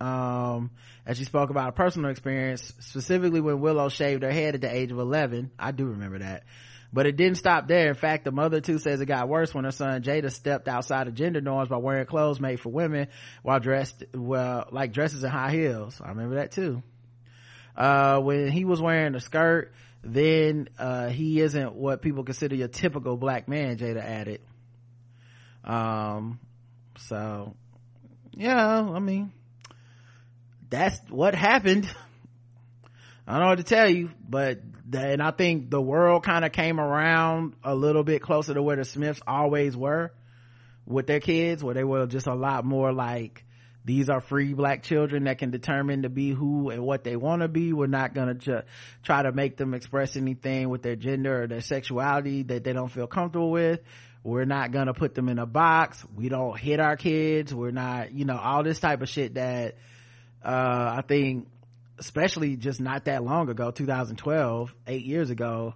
um, as she spoke about a personal experience, specifically when Willow shaved her head at the age of 11. I do remember that. But it didn't stop there. In fact, the mother too says it got worse when her son Jada stepped outside of gender norms by wearing clothes made for women while dressed, well, like dresses and high heels. I remember that too. Uh, when he was wearing a skirt, then, uh, he isn't what people consider your typical black man, Jada added. Um, so, yeah, I mean, that's what happened. I don't know what to tell you, but and I think the world kind of came around a little bit closer to where the Smiths always were with their kids, where they were just a lot more like, these are free black children that can determine to be who and what they want to be. We're not going to try to make them express anything with their gender or their sexuality that they don't feel comfortable with. We're not going to put them in a box. We don't hit our kids. We're not, you know, all this type of shit that, uh, I think, especially just not that long ago, 2012, eight years ago,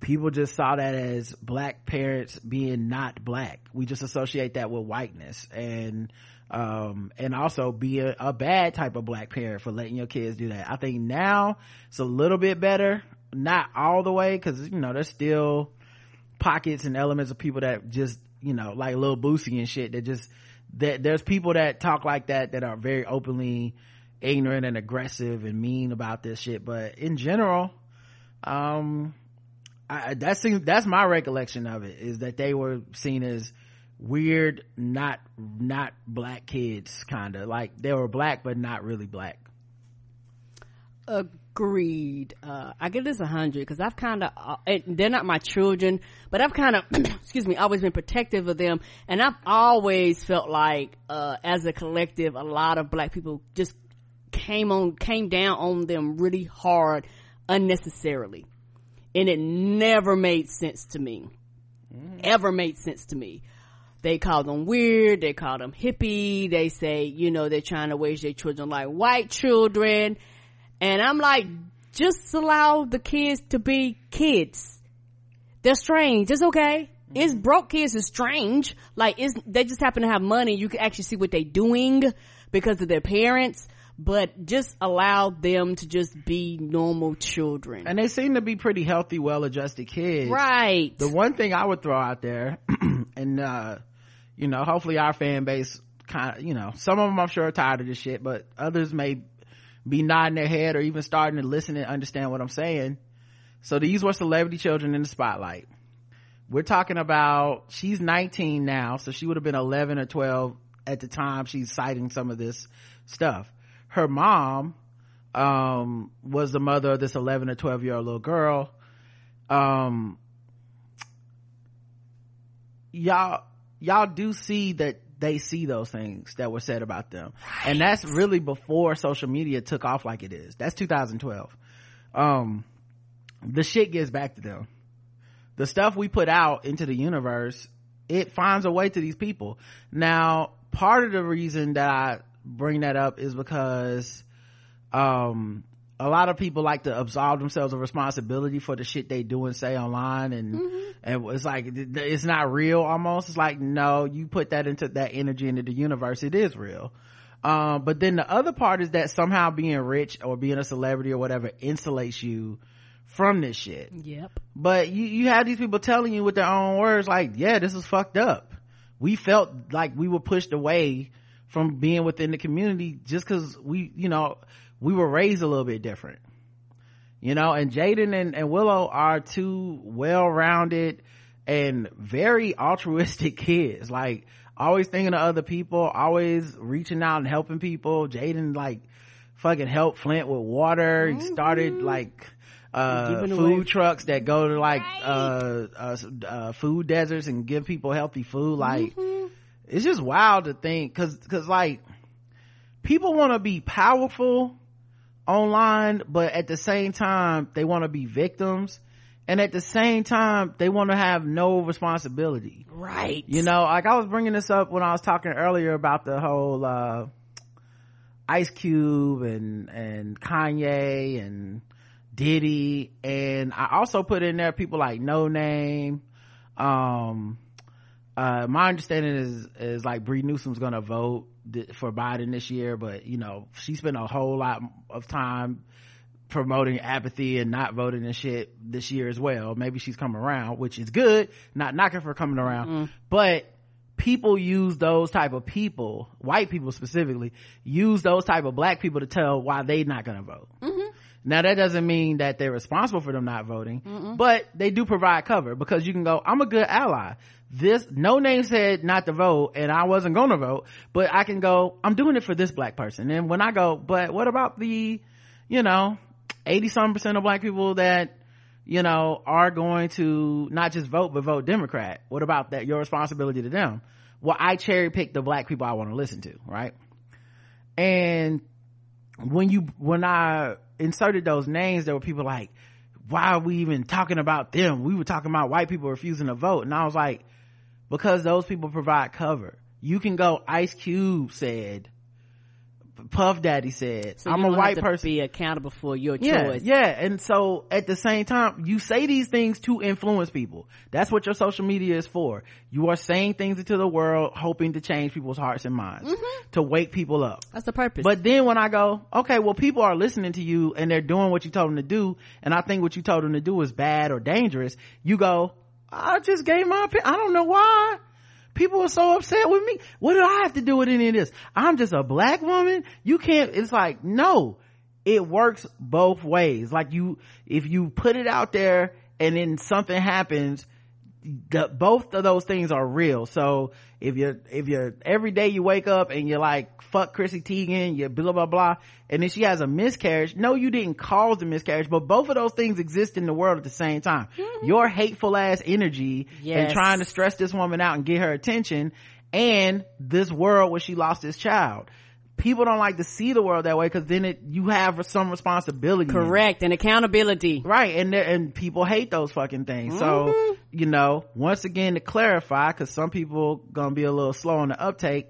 people just saw that as black parents being not black. We just associate that with whiteness and, um, and also be a, a bad type of black parent for letting your kids do that. I think now it's a little bit better, not all the way, cause, you know, there's still pockets and elements of people that just, you know, like Lil Boosie and shit that just, that there's people that talk like that that are very openly ignorant and aggressive and mean about this shit. But in general, um, I, that's my recollection of it is that they were seen as weird, not, not black kids, kind of like they were black, but not really black. Agreed. Uh, I give this a hundred because I've kind of, uh, they're not my children, but I've kind of, excuse me, always been protective of them. And I've always felt like, uh, as a collective, a lot of black people just came on, came down on them really hard unnecessarily. And it never made sense to me. Mm. Ever made sense to me. They call them weird. They call them hippie. They say, you know, they're trying to raise their children like white children. And I'm like, just allow the kids to be kids. They're strange. It's okay. Mm-hmm. It's broke kids is strange. Like it's, they just happen to have money. You can actually see what they're doing because of their parents, but just allow them to just be normal children. And they seem to be pretty healthy, well-adjusted kids. right. The one thing I would throw out there, and, uh, you know, hopefully our fan base kind of, you know, some of them I'm sure are tired of this shit, but others may be nodding their head or even starting to listen and understand what I'm saying. So these were celebrity children in the spotlight. We're talking about, she's 19 now, so she would have been 11 or 12 at the time she's citing some of this stuff. Her mom, um, was the mother of this 11 or 12 year old little girl. Um, y'all, y'all do see that they see those things that were said about them. And that's really before social media took off like it is. That's 2012. Um, the shit gets back to them. The stuff we put out into the universe, it finds a way to these people. Now, part of the reason that I bring that up is because, um, a lot of people like to absolve themselves of responsibility for the shit they do and say online and and it's like it's not real almost. It's like no you put that into that energy into the universe. It is real. Um, but then the other part is that somehow being rich or being a celebrity or whatever insulates you from this shit. Yep. but you you have these people telling you with their own words like yeah this is fucked up. We felt like we were pushed away from being within the community just because we you know we were raised a little bit different. You know and jaden and, and willow are two well-rounded and very altruistic kids. Like always thinking of other people always reaching out and helping people. Jaden like fucking helped flint with water. He started like uh food away- trucks that go to like uh, uh uh food deserts and give people healthy food. Like it's just wild to think because because like people want to be powerful online but at the same time they want to be victims. And at the same time they want to have no responsibility. Right. You know like i was bringing this up when i was talking earlier about the whole uh ice cube and and kanye and diddy. And i also put in there people like no name um uh my understanding is is like Bree Newsom's gonna vote th- for Biden this year, but you know she spent a whole lot of time promoting apathy and not voting and shit this year as well. Maybe she's coming around, which is good. Not knocking for coming around, but people use those type of people, white people specifically, use those type of black people to tell why they not gonna vote. Now that doesn't mean that they're responsible for them not voting, but they do provide cover because you can go, I'm a good ally. This, no name said not to vote and I wasn't gonna vote, but I can go, I'm doing it for this black person. And when I go, but what about the, you know, 80 some percent of black people that, you know, are going to not just vote, but vote Democrat? What about that? Your responsibility to them. Well, I cherry pick the black people I want to listen to, right? And when you when i inserted those names there were people like why are we even talking about them? We were talking about white people refusing to vote. And i was like because those people provide cover. You can go ice cube said puff daddy said so i'm a white person be accountable for your yeah, choice yeah. And so at the same time, you say these things to influence people. That's what your social media is for. You are saying things into the world, hoping to change people's hearts and minds, mm-hmm. to wake people up. that's the purpose But then when I go, okay, well, people are listening to you and they're doing what you told them to do, and I think what you told them to do is bad or dangerous. You go, I just gave my opinion. I don't know why. People are so upset with me. What do I have to do with any of this? I'm just a black woman. You can't, it's like, no, it works both ways. Like you, if you put it out there and then something happens, the, both of those things are real. So if you're, if you're, every day you wake up and you're like, fuck Chrissy Teigen, you blah, blah, blah, and then she has a miscarriage. No, you didn't cause the miscarriage, but both of those things exist in the world at the same time. Mm-hmm. Your hateful ass energy and trying to stress this woman out and get her attention and this world where she lost this child. People don't like to see the world that way because then it, you have some responsibility. correct and accountability. Right and and people hate those fucking things. So you know once again to clarify because some people gonna be a little slow on the uptake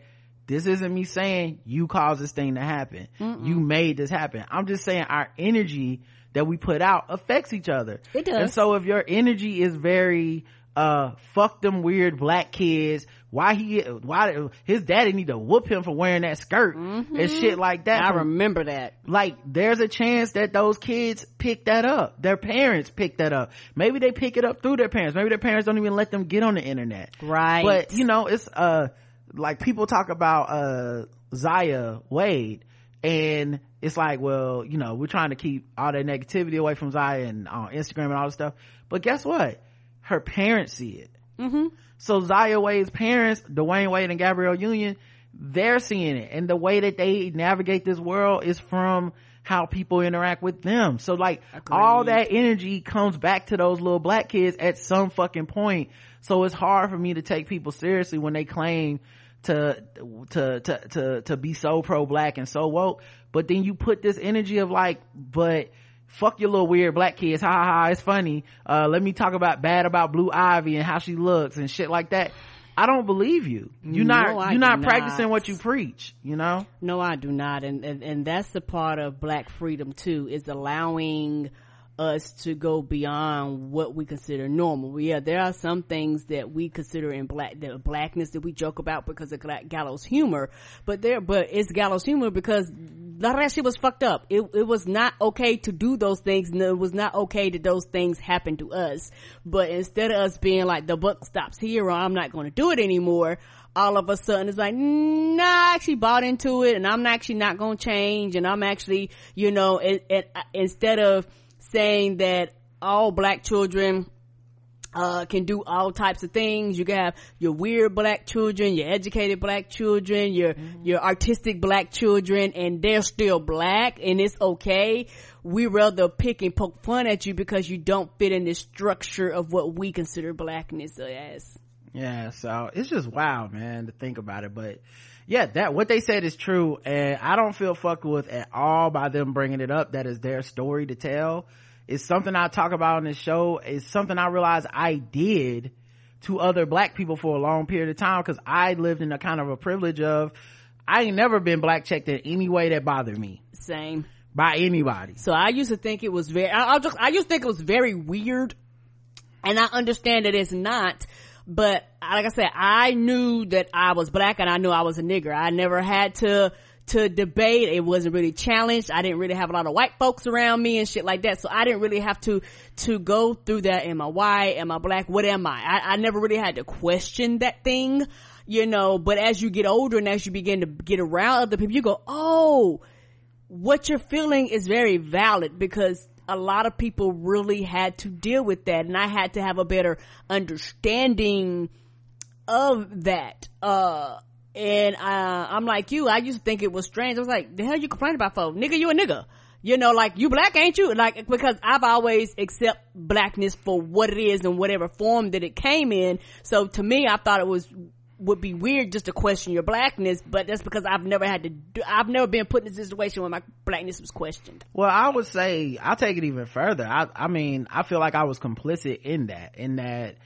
this isn't me saying you caused this thing to happen. You made this happen. I'm just saying our energy that we put out affects each other. It does. and so if your energy is very uh fuck them weird black kids why he why his daddy need to whoop him for wearing that skirt and shit like that. I remember that. Like there's a chance that those kids pick that up. Their parents pick that up. Maybe they pick it up through their parents. Maybe their parents don't even let them get on the internet. Right. But you know it's uh like people talk about uh zaya wade and it's like well you know we're trying to keep all that negativity away from zaya and on instagram and all this stuff. But guess what? Her parents see it. Mm-hmm. So Zaya Wade's parents, Dwyane Wade and Gabrielle Union, they're seeing it. And the way that they navigate this world is from how people interact with them. So like all that energy comes back to those little black kids at some fucking point. So it's hard for me to take people seriously when they claim to to to to to be so pro black and so woke. But then you put this energy of like, but fuck your little weird black kids. Ha ha ha it's funny. Uh let me talk about bad about blue ivy and how she looks and shit like that. I don't believe you. You're No, not I you're do not practicing not. what you preach you know? No, I do not. And, and, and that's the part of black freedom too, is allowing us to go beyond what we consider normal. Yeah, there are some things that we consider in black, the blackness that we joke about because of gallows humor, but there, but it's gallows humor because a lot of that shit was fucked up. It, it was not okay to do those things and it was not okay that those things happened to us. But instead of us being like, the buck stops here or I'm not going to do it anymore, all of a sudden it's like, nah, I actually bought into it and I'm actually not going to change and I'm actually, you know, it, it, instead of saying that all black children uh, can do all types of things. You can have your weird black children, your educated black children, your, mm-hmm. your artistic black children, and they're still black and it's okay. We rather pick and poke fun at you because you don't fit in the structure of what we consider blackness as. Yeah, so it's just wild, man, to think about it. But yeah, that, what they said is true. And I don't feel fucked with at all by them bringing it up. That is their story to tell it's something I talk about on this show. It's something I realized I did to other black people for a long period of time because I lived in a kind of a privilege of I ain't never been black checked in any way that bothered me. Same. By anybody. So I used to think it was very, I, I just, I used to think it was very weird. And I understand that it's not, but like I said, I knew that I was black and I knew I was a nigger. I never had to, to debate. It wasn't really challenged. I didn't really have a lot of white folks around me and shit like that. So I didn't really have to, to go through that. Am I white? Am I black? What am I? I, I never really had to question that thing, you know, but as you get older and as you begin to get around other people, you go, oh, what you're feeling is very valid because a lot of people really had to deal with that and I had to have a better understanding of that. Uh, and uh, I'm like you. I used to think it was strange. I was like, the hell you complaining about for? Nigga, you a nigga. You know, like you black, ain't you? Like because I've always accept blackness for what it is and whatever form that it came in. So to me, I thought it was would be weird just to question your blackness, but that's because I've never had to do, I've never been put in a situation where my blackness was questioned. Well, I would say, I'll take it even further. I, I mean, I feel like I was complicit in that, in that,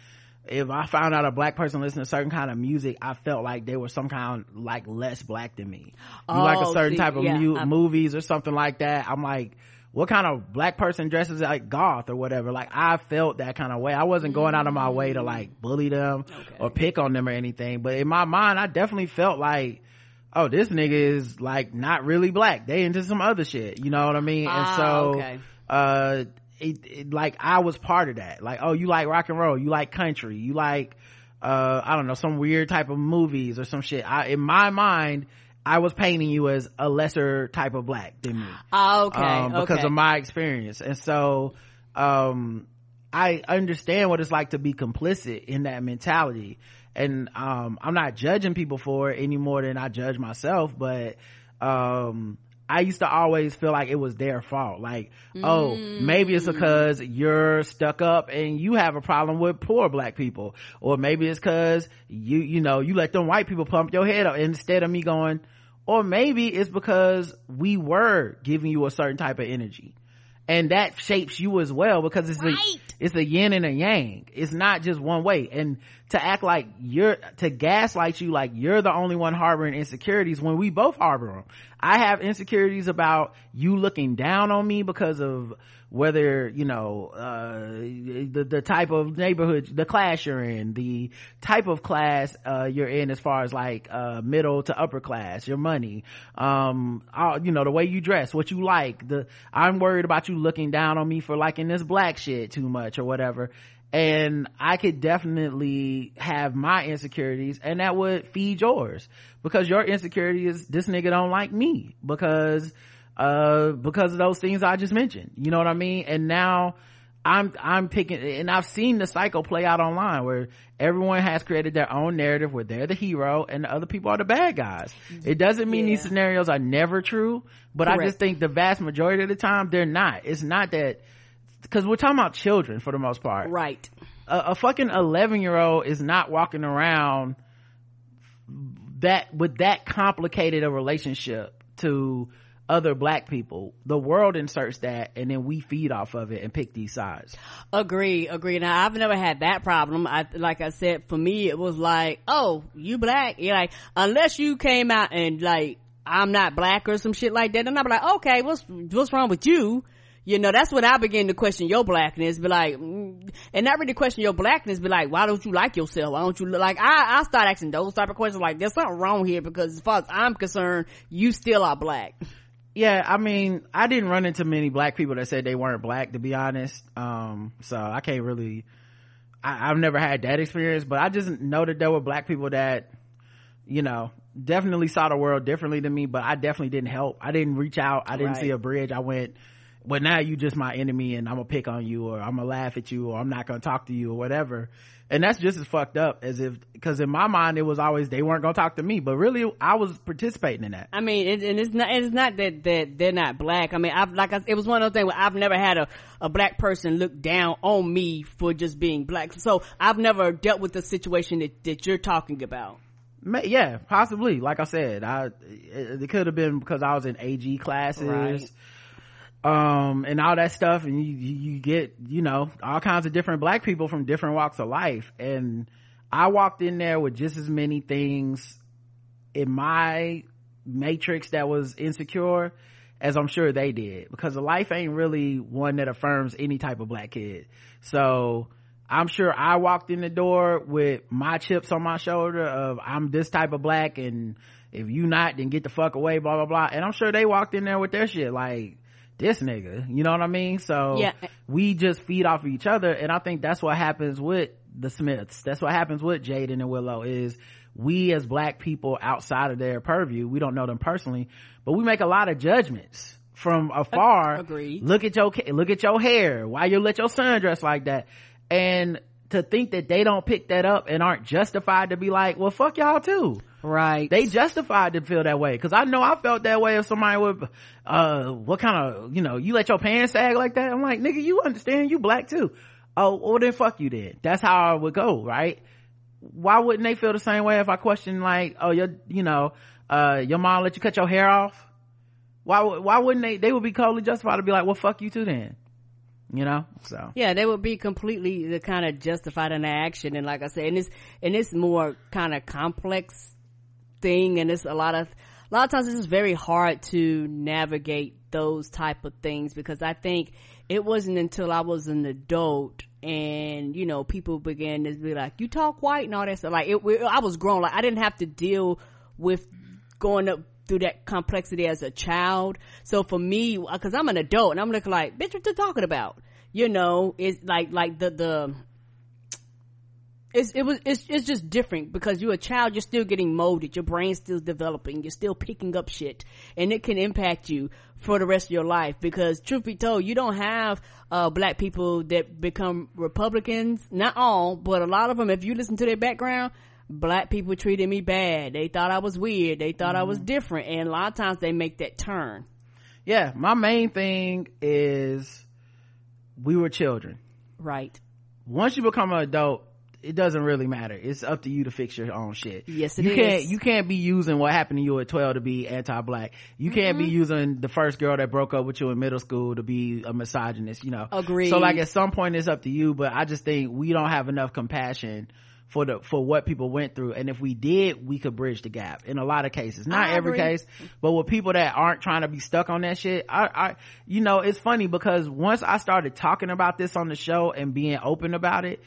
if I found out a black person listened to certain kind of music, I felt like they were some kind of like less black than me. You oh, like a oh, certain see, type of yeah, mu- movies or something like that. I'm like, what kind of black person dresses like goth or whatever? Like I felt that kind of way. I wasn't going out of my way to like bully them okay. or pick on them or anything. But in my mind, I definitely felt like, oh, this nigga is like not really black. They into some other shit. You know what I mean? and ah, so, okay. uh, it, it, like I was part of that. Like, oh, you like rock and roll, you like country, you like, uh, I don't know, some weird type of movies or some shit. I, in my mind, I was painting you as a lesser type of black than me. Oh, okay. Um, because okay. of my experience. And so, um, I understand what it's like to be complicit in that mentality. And, um, I'm not judging people for it any more than I judge myself, but, um, I used to always feel like it was their fault. Like, mm. oh, maybe it's because you're stuck up and you have a problem with poor black people. Or maybe it's cause you, you know, you let them white people pump your head up instead of me going, or maybe it's because we were giving you a certain type of energy and that shapes you as well because it's right. a it's a yin and a yang it's not just one way and to act like you're to gaslight you like you're the only one harboring insecurities when we both harbor them i have insecurities about you looking down on me because of whether you know uh, the the type of neighborhood the class you're in the type of class uh, you're in as far as like uh, middle to upper class your money um all, you know the way you dress what you like the i'm worried about you looking down on me for liking this black shit too much or whatever and I could definitely have my insecurities and that would feed yours. Because your insecurity is this nigga don't like me because uh because of those things i just mentioned. You know what i mean? And now i'm i'm picking and i've seen the cycle play out online where everyone has created their own narrative where they're the hero and the other people are the bad guys. It doesn't mean yeah. these scenarios are never true but Correct. i just think the vast majority of the time they're not. It's not that because we're talking about children for the most part. Right. A, a fucking 11 year old is not walking around that with that complicated a relationship to other black people. The world inserts that and then we feed off of it and pick these sides. Agree agree. Now i've never had that problem. I like i said for me it was like oh you black? You're like unless you came out and like i'm not black or some shit like that then i'm like okay what's what's wrong with you you know that's when i begin to question your blackness be like mm, and not really question your blackness be like why don't you like yourself? Why don't you look like i i start asking those type of questions like there's something wrong here because as far as i'm concerned you still are black. Yeah i mean i didn't run into many black people that said they weren't black to be honest. Um so i can't really I, have never had that experience but i just know that there were black people that you know definitely saw the world differently than me but i definitely didn't help. I didn't reach out. I didn't Right. see a bridge. I went well now you just my enemy and i'm gonna pick on you or i'm gonna laugh at you or i'm not gonna talk to you or whatever and that's just as fucked up as if because in my mind it was always they weren't gonna talk to me but really i was participating in that I mean, it, and it's not, it's not that, that they're not black. I mean, I've, like I, it was one of those things where I've never had a, a black person look down on me for just being black. So I've never dealt with the situation that, that you're talking about. May, yeah, possibly. Like I said, I it, it could have been because I was in AG classes, Right. Um, and all that stuff, and you you get you know all kinds of different black people from different walks of life, and I walked in there with just as many things in my matrix that was insecure as I'm sure they did. Because life ain't really one that affirms any type of black kid. So I'm sure I walked in the door with my chips on my shoulder of I'm this type of black and if you not then get the fuck away blah blah blah. And I'm sure they walked in there with their shit like this nigga. You know what I mean? So Yeah. we just feed off of each other. And I think that's what happens with the Smiths. That's what happens with Jaden and Willow is we as black people outside of their purview we don't know them personally but we make a lot of judgments from afar. Agreed. look at your look at your hair. Why you let your son dress like that? And to think that they don't pick that up and aren't justified to be like well fuck y'all too Right. they justified to feel that way because i know i felt that way if somebody would uh what kind of you know you let your pants sag like that? I'm like nigga you understand you black too. Oh well then fuck you then. That's how i would go right? Why wouldn't they feel the same way if i question like oh your you know uh your mom let you cut your hair off? Why why wouldn't they they would be totally justified to be like well fuck you too then. You know? So. Yeah, they would be completely the kind of justified in their action, and like I said, and it's and it's more kind of complex thing, and it's a lot of a lot of times it's just very hard to navigate those type of things because I think it wasn't until I was an adult and you know people began to be like, "You talk white" and all that stuff. Like it, we- I was grown, like I didn't have to deal with going up through that complexity as a child. So for me, uh, cause I'm an adult and I'm looking like, bitch, what you talking about? You know, it's like, like the, the, it's, it was, it's, it's just different because you're a child, you're still getting molded, your brain's still developing, you're still picking up shit, and it can impact you for the rest of your life because truth be told, you don't have, uh, black people that become Republicans, not all, but a lot of them, if you listen to their background, black people treated me bad. They thought I was weird. They thought I was different. And a lot of times they make that turn. yeah my main thing is we were children Right. once you become an adult it doesn't really matter. It's up to you to fix your own shit. Yes, it you can't you can't be using what happened to you at 12 to be anti-black. You can't Mm-hmm. be using the first girl that broke up with you in middle school to be a misogynist you know? Agreed. so like at some point it's up to you but i just think we don't have enough compassion for the for what people went through. And if we did we could bridge the gap in a lot of cases. Not I every agree. case but with people that aren't trying to be stuck on that shit i i you know it's funny because once i started talking about this on the show and being open about it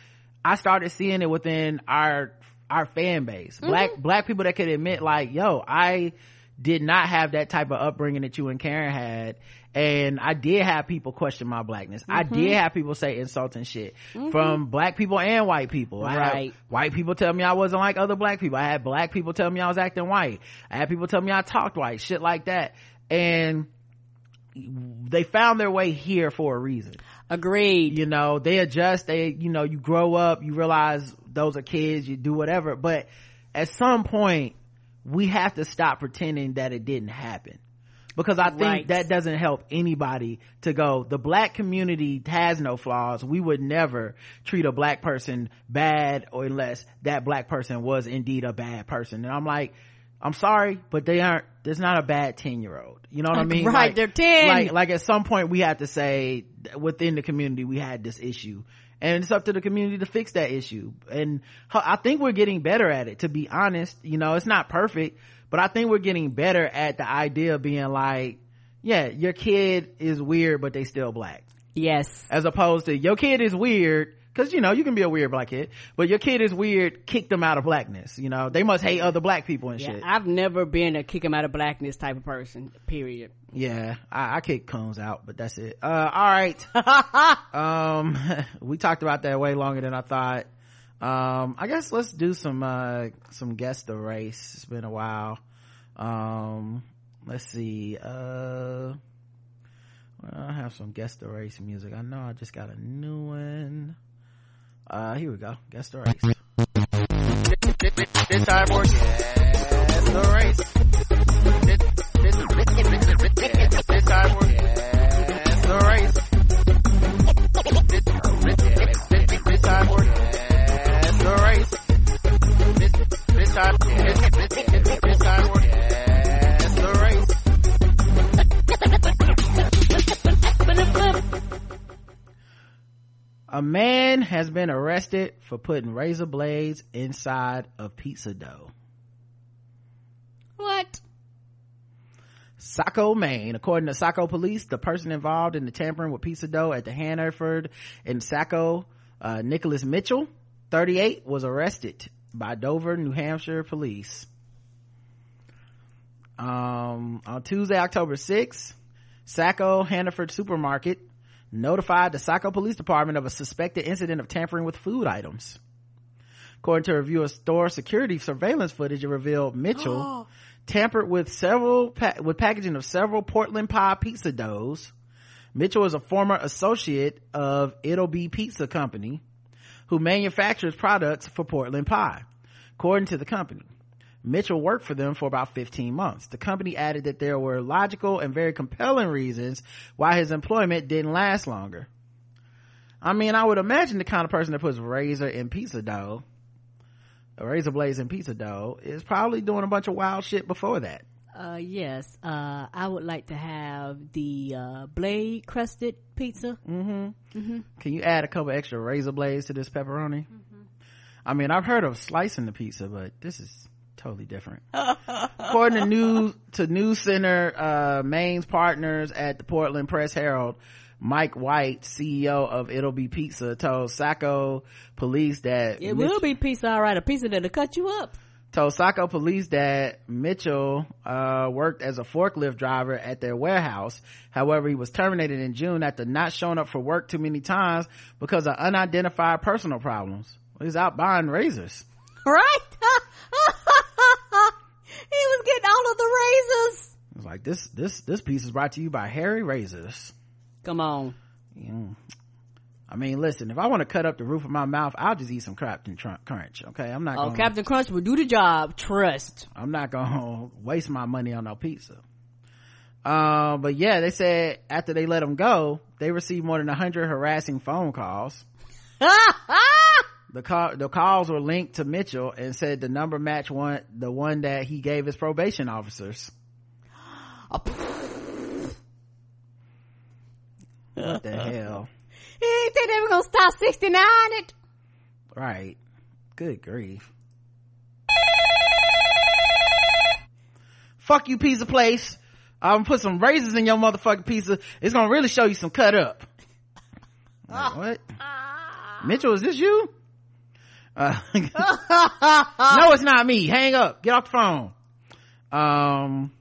i started seeing it within our our fan base. Mm-hmm. Black black people that could admit like yo i did not have that type of upbringing that you and karen had and i did have people question my blackness. I mm-hmm. did have people say insulting shit mm-hmm. from black people and white people. I had Right. white people tell me i wasn't like other black people. I had black people tell me i was acting white. I had people tell me i talked white shit like that. And they found their way here for a reason Agreed. you know they adjust they you know you grow up you realize those are kids you do whatever. But at some point we have to stop pretending that it didn't happen. Because i think Right. that doesn't help anybody to go. The black community has no flaws. We would never treat a black person bad or unless that black person was indeed a bad person. And i'm like i'm sorry but they aren't there's not a bad 10 year old you know what i mean? Right, Like- they're 10. like like at some point we have to say within the community we had this issue. And it's up to the community to fix that issue. And I think we're getting better at it to be honest. You know it's not perfect but i think we're getting better at the idea of being like yeah your kid is weird but they still black. Yes. as opposed to your kid is weird because you know you can be a weird black kid but your kid is weird kick them out of blackness you know they must hate other black people and Yeah, shit I've never been a kick them out of blackness type of person. Period. Yeah, I, I kick cones out, but that's it. Uh, all right. um, we talked about that way longer than I thought. um i guess let's do some uh some guest the race it's been a while um let's see uh i have some guest the race music i know i just got a new one uh here we go guest the race This time for guess the race. This, this, this, this time for guess the race. This, this, this, this time for guess the race. This, this time, this, this, a man has been arrested for putting razor blades inside of pizza dough What? Saco, Maine. According to Saco police, the person involved in the tampering with pizza dough at the Hannaford in Saco, uh, Nicholas Mitchell, 38, was arrested by Dover, New Hampshire police. Um, on Tuesday, October 6th, Saco Hannaford Supermarket notified the Saco Police Department of a suspected incident of tampering with food items. According to a review of store security surveillance footage, it revealed Mitchell tampered with several pa- with packaging of several Portland pie pizza doughs. Mitchell is a former associate of It'll Be Pizza Company, who manufactures products for Portland Pie. According to the company, Mitchell worked for them for about 15 months. The company added that there were logical and very compelling reasons why his employment didn't last longer. I mean, I would imagine the kind of person that puts razor in pizza dough, a razor blades in pizza dough, is probably doing a bunch of wild shit before that. Uh, yes. Uh, I would like to have the, uh, blade crusted pizza. Mm-hmm. Mm-hmm. Can you add a couple extra razor blades to this pepperoni? I mean, I've heard of slicing the pizza, but this is totally different. According to news to News Center, uh, Maine's partners at the Portland Press Herald, Mike White, CEO of It'll Be Pizza, told Saco police that It Mitch- will be pizza, alright. A pizza that'll cut you up. told Saco police that Mitchell uh, worked as a forklift driver at their warehouse. However, he was terminated in June after not showing up for work too many times because of unidentified personal problems. He's out buying razors. Right? he was getting all of the razors. It's like this this this piece is brought to you by Harry Razors. Come on. Mm. I mean, listen, if I want to cut up the roof of my mouth, I'll just eat some Captain Crunch. Okay, I'm not. Oh, gonna, Captain Crunch will do the job. Trust. I'm not gonna waste my money on no pizza. Uh, but yeah, they said after they let him go, they received more than hundred harassing phone calls. The call, the calls were linked to Mitchell and said the number matched one, the one that he gave his probation officers. What the hell? He didn't think they were gonna stop 69 it. Right. Good grief. Fuck you pizza place. I'm gonna put some razors in your motherfucking pizza. It's gonna really show you some cut up. Like, what? Mitchell, is this you? Uh, no, it's not me. Hang up. Get off the phone. Um,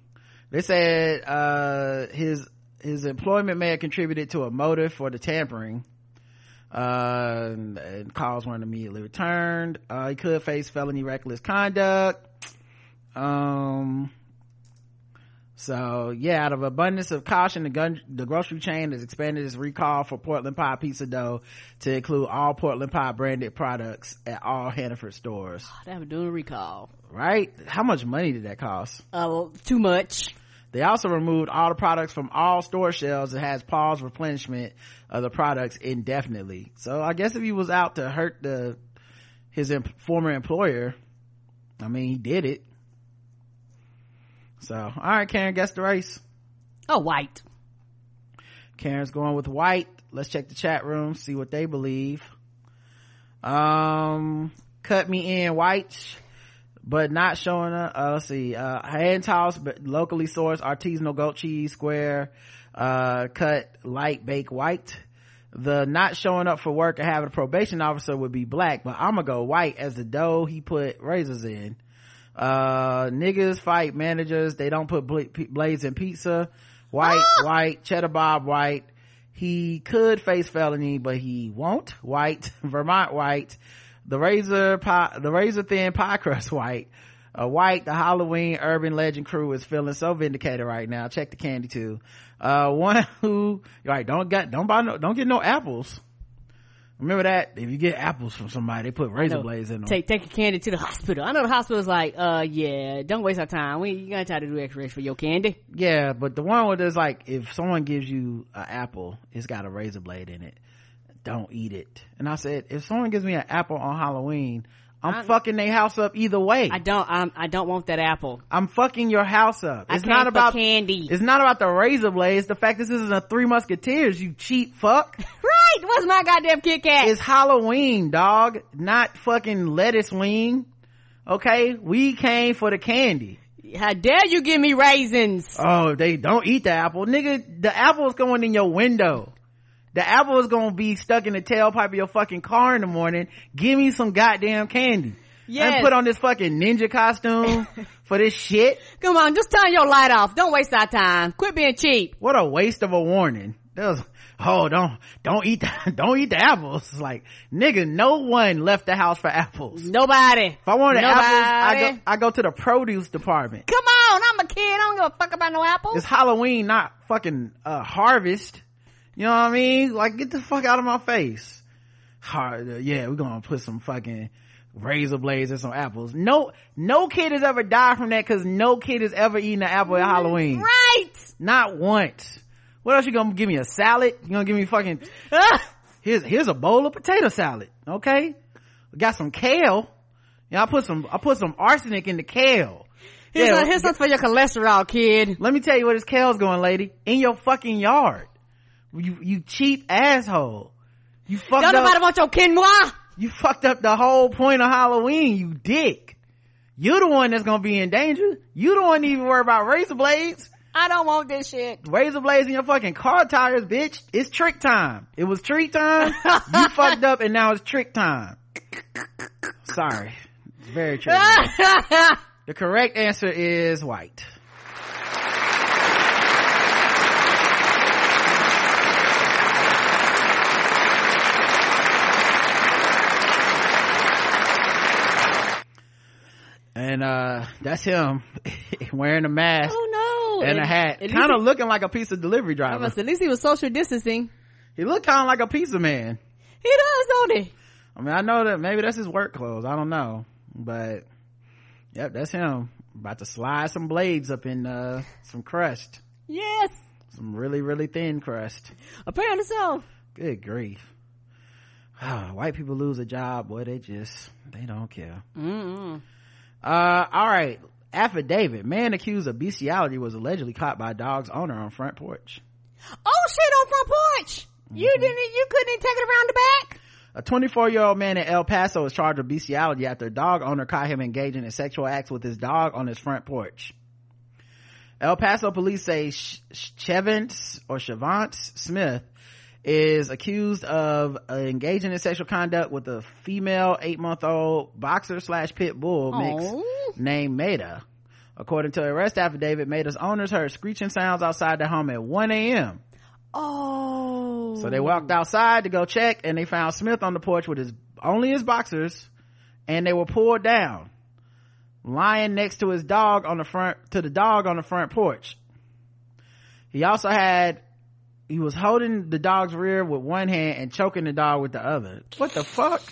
they said, uh, his, his employment may have contributed to a motive for the tampering. Uh, and, and calls weren't immediately returned. Uh, he could face felony reckless conduct. Um, so yeah, out of abundance of caution, the gun, the grocery chain has expanded its recall for Portland Pie pizza dough to include all Portland Pie branded products at all Hannaford stores. They were doing a recall. Right? How much money did that cost? Uh, well, too much. They also removed all the products from all store shelves and has paused replenishment of the products indefinitely. So I guess if he was out to hurt the his em- former employer, I mean, he did it. So, all right, Karen, guess the race. Oh, white. Karen's going with white. Let's check the chat room, see what they believe. Um, cut me in white, but not showing up. Uh, let's see. Uh, hand toss, but locally sourced artisanal goat cheese square, uh, cut light bake white. The not showing up for work and having a probation officer would be black, but I'm gonna go white as the dough he put razors in. Uh, niggas fight managers. They don't put p- blades in pizza. White, white, cheddar bob, white. He could face felony, but he won't. White, Vermont, white. the razor pie, the razor thin pie crust white. Uh, white, the Halloween urban legend crew is feeling so vindicated right now. Check the candy too. Uh, one who, right, don't get, don't buy no, don't get no apples. Remember that? If you get apples from somebody, they put razor blades in them. Take take your candy to the hospital. I know the hospital's like, uh, yeah, don't waste our time. We you gotta try to do X-rays for your candy. Yeah, but the one where there's like, if someone gives you an apple, it's got a razor blade in it. Don't eat it. And I said, if someone gives me an apple on Halloween, I'm I'm- fucking their house up either way. I don't. I'm, I don't want that apple. I'm fucking your house up. It's not about candy. It's not about the razor blades. The fact this isn't a Three Musketeers, you cheap fuck. Right? What's my goddamn Kit Kat? it's Halloween, dog. Not fucking lettuce wing. Okay? We came for the candy. How dare you give me raisins? Oh, they don't eat the apple. Nigga, the apple is going in your window. The apple is gonna be stuck in the tailpipe of your fucking car in the morning. Give me some goddamn candy. Yes. And put on this fucking ninja costume for this shit. Come on, just turn your light off. Don't waste our time. Quit being cheap. What a waste of a warning. That was, oh, don't, don't eat the, don't eat the apples. It's like, nigga, no one left the house for apples. Nobody. If I wanted Nobody. apples, I go, I go to the produce department. Come on, I'm a kid. I don't give a fuck about no apples. It's Halloween, not fucking, uh, harvest. You know what I mean? Like, get the fuck out of my face. Hard, yeah, we're gonna put some fucking razor blades and some apples. No, no kid has ever died from that cause no kid has ever eaten an apple at Halloween. Right. Not once. What else you gonna give me? A salad? You gonna give me fucking, Ah, here's, here's a bowl of potato salad. Okay? We got some kale. Yeah, I put some, I put some arsenic in the kale. here's, Yeah, a, here's something for your cholesterol, kid. let me tell you where this kale's going, lady. In your fucking yard. You, you cheap asshole. You fucked up. Don't nobody want your quinoa. you fucked up the whole point of Halloween, you dick. You the one that's gonna be in danger. You that even worry about razor blades. I don't want this shit. Razor blades in your fucking car tires, bitch. It's trick time. It was treat time. you fucked up and now it's trick time. Sorry. It's very true. the correct answer is white. And uh that's him wearing a mask oh no. And a hat. at Kind of looking like a pizza delivery I driver. must- At least he was social distancing. He looked kind of like a pizza man. He does, don't he? I mean, I know that maybe that's his work clothes. I don't know, but yep, that's him. About to slide some blades up in uh some crust, Yes. some really really thin crust. Apparently so. Good grief! White people lose a job, boy. They just they don't care. Mm-mm. Uh, all right. Affidavit: Man accused of bestiality was allegedly caught by a dog's owner on front porch. Oh shit on front porch. You Mm-hmm. didn't, you couldn't take it around the back? A 24 year old man in El Paso is charged with bestiality after a dog owner caught him engaging in sexual acts with his dog on his front porch. El Paso police say Chevance or Chavance Smith is accused of uh, engaging in sexual conduct with a female eight month old boxer slash pit bull mix Oh. named Maida. According to arrest affidavit, Maida's owners heard screeching sounds outside their home at 1 a.m. Oh. So they walked outside to go check and they found Smith on the porch with his, only his boxers and they were pulled down. Lying next to his dog on the front, to the dog on the front porch. He also had, he was holding the dog's rear with one hand and choking the dog with the other. What the fuck?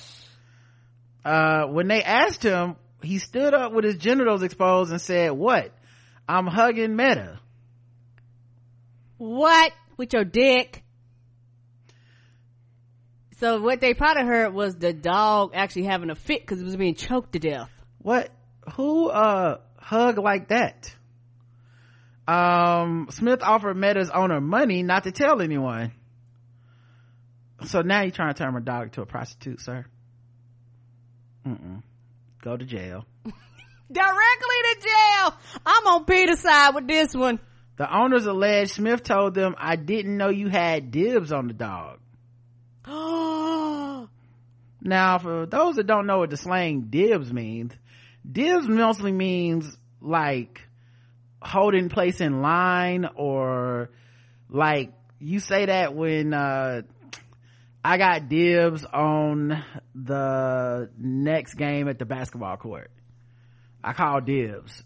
Uh, when they asked him, he stood up with his genitals exposed and said, what? I'm hugging Maida. What? With your dick? So what they probably heard was the dog actually having a fit because it was being choked to death. what who uh hug like that um smith offered Maida's owner money not to tell anyone so now you're trying to turn my dog to a prostitute sir Mm-mm. go to jail Directly to jail. I'm on Peter's side with this one. the owners allege smith told them i didn't know you had dibs on the dog now for those that don't know what the slang dibs means dibs mostly means like holding place in line or like you say that when uh I got dibs on the next game at the basketball court. I call dibs.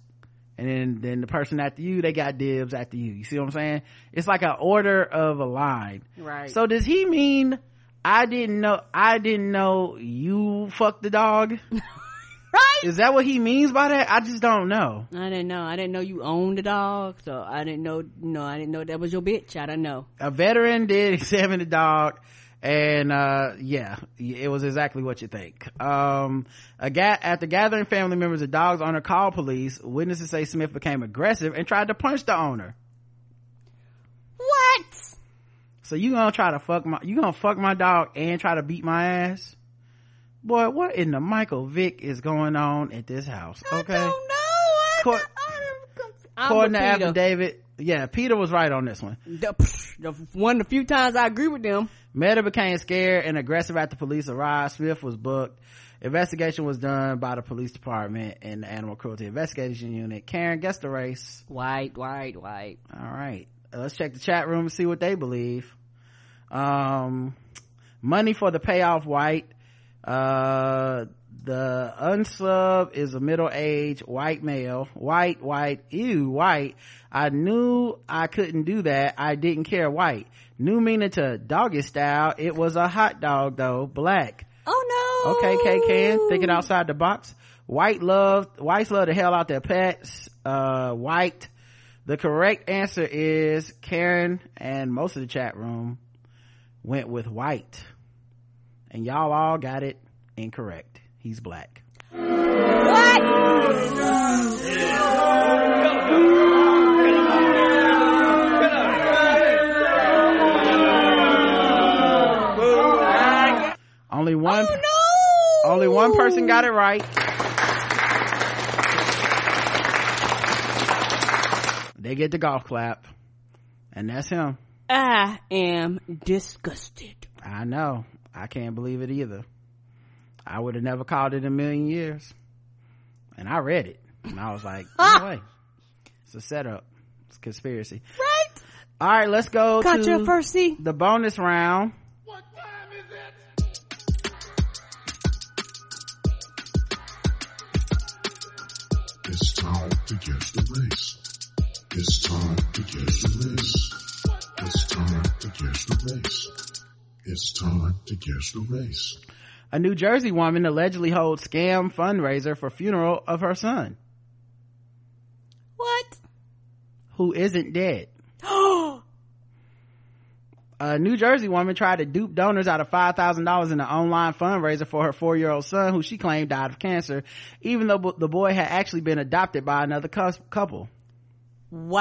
And then, then the person after you, they got dibs after you. You see what I'm saying? It's like an order of a line. Right. So does he mean I didn't know, I didn't know you fucked the dog? right? Is that what he means by that? I just don't know. I didn't know. I didn't know you owned a dog, so I didn't know. No, I didn't know that was your bitch. I don't know. A veteran did examine the dog and uh yeah it was exactly what you think um a ga- after gathering family members the dog's owner called police witnesses say smith became aggressive and tried to punch the owner What? so you gonna try to fuck my you gonna fuck my dog and try to beat my ass boy what in the michael vick is going on at this house okay I don't know. I, Court- I, I'm according to with Peter. affidavit yeah peter was right on this one The, the one of the few times I agree with them. Maida became scared and aggressive after police arrived. Smith was booked. Investigation was done by the police department and the animal cruelty investigation unit. Karen, guess the race. White, white, white. All right. Uh, Let's check the chat room and see what they believe. Um, money for the payoff white. Uh, the unsub is a middle-aged white male. White, white, ew, white. I knew I couldn't do that. I didn't care white. New meaning to doggy style. It was a hot dog though. Black. Oh no. Okay, K can thinking outside the box. White love, whites love the hell out their pets. Uh, white. The correct answer is Karen and most of the chat room went with white. And y'all all got it incorrect. He's black. What? Only one, Oh no. only one person got it right. They get the golf clap. And that's him. I am disgusted. I know. I can't believe it either. I would have never called it a million years. And I read it. And I was like, no way. It's a setup. It's a conspiracy. Right? All right, let's go Got to Controversy. the bonus round. What time is it? It's time to guess the race. It's time to guess the race. It's time to guess the race. It's time to guess the race. A New Jersey woman allegedly holds scam fundraiser for funeral of her son, What? who isn't dead. Oh. A New Jersey woman tried to dupe donors out of $5,000 in an online fundraiser for her four-year-old son, who she claimed died of cancer, even though the boy had actually been adopted by another couple. Wow.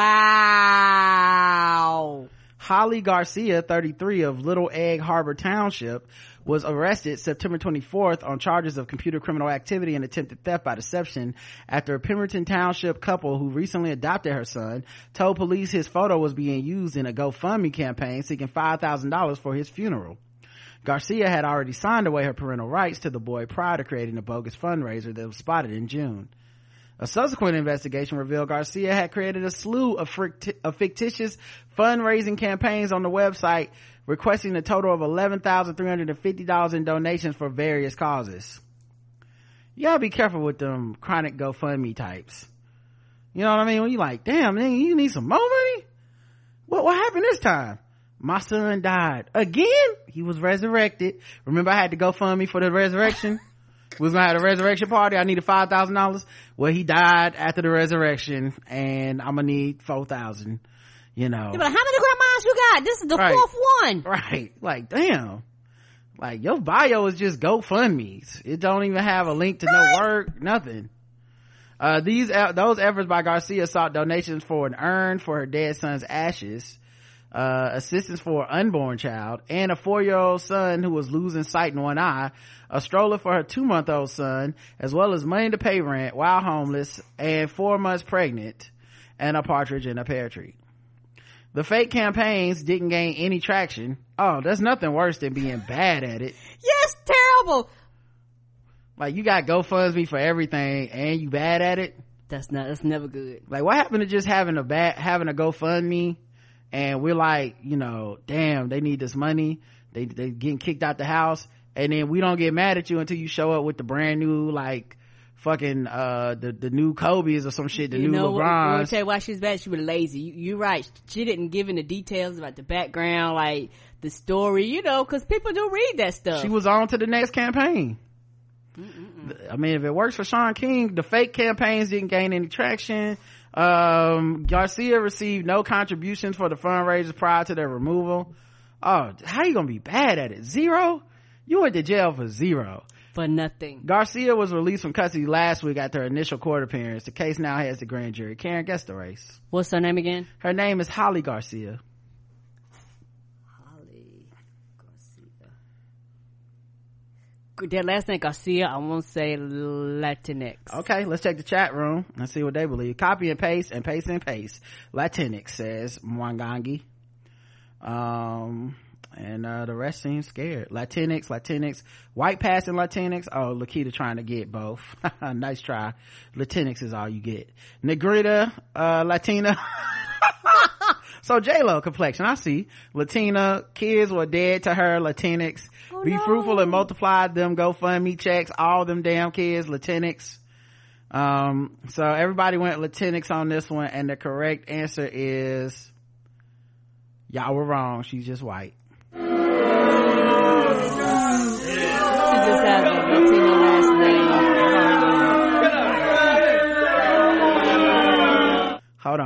Holly Garcia, 33 of Little Egg Harbor Township, was arrested September 24th on charges of computer criminal activity and attempted theft by deception after a Pemberton Township couple who recently adopted her son told police his photo was being used in a GoFundMe campaign seeking $5,000 for his funeral. Garcia had already signed away her parental rights to the boy prior to creating a bogus fundraiser that was spotted in June. A subsequent investigation revealed Garcia had created a slew of, fricti- of fictitious fundraising campaigns on the website, requesting a total of $11,350 in donations for various causes. Gotta be careful with them chronic GoFundMe types. You know what I mean? When you like, damn, nigga, you need some more money? What, what happened this time? My son died. Again? He was resurrected. Remember I had to GoFundMe for the resurrection? we was gonna have a resurrection party. I needed five thousand dollars. Well, he died after the resurrection, and I'm gonna need four thousand. You know, Yeah, but how many grandmas you got? This is the Right. fourth one. right? Like, damn. Like your bio is just GoFundMe's. It don't even have a link to no work, nothing. Uh, these those efforts by Garcia sought donations for an urn for her dead son's ashes, uh, assistance for an unborn child, and a four-year-old son who was losing sight in one eye, a stroller for her two-month-old son, as well as money to pay rent while homeless and four months pregnant, and a partridge in a pear tree. The fake campaigns didn't gain any traction. Oh, there's nothing worse than being bad at it. Yes, terrible. Like you got GoFundMe for everything and you bad at it. That's not. That's never good. Like what happened to just having a bad, having a GoFundMe and we're like, you know, damn, they need this money they they getting kicked out the house and then we don't get mad at you until you show up with the brand new like fucking uh the the new kobe's or some shit the you new know what, I'm tell you why she's bad. She was lazy. You, you're right. She didn't give in the details about the background, like the story, you know, cause people do read that stuff. she was on to the next campaign I mean, if it works for Shaun King, the fake campaigns didn't gain any traction. Um, Garcia received no contributions for the fundraisers prior to their removal. Oh, how you gonna be bad at it? Zero? You went to jail for zero. for nothing. Garcia was released from custody last week after her initial court appearance. The case now has the grand jury. Karen, guess the race. What's her name again? Her name is Holly Garcia. That last name Garcia, I won't say Latinx. Okay, let's check the chat room and see what they believe. Copy and paste and paste and paste. Latinx says Mwangangi. Um, and, uh, the rest seem scared. Latinx, Latinx, white passing Latinx. Oh, Lakita trying to get both. nice try. Latinx is all you get. Negrita, uh, Latina. so J-Lo complexion, I see. Latina, kids were dead to her, Latinx. Oh, Be no. fruitful and multiply them GoFundMe checks, all them damn kids, Latinx. Um, so everybody went Latinx on this one, and the correct answer is y'all were wrong. She's just white.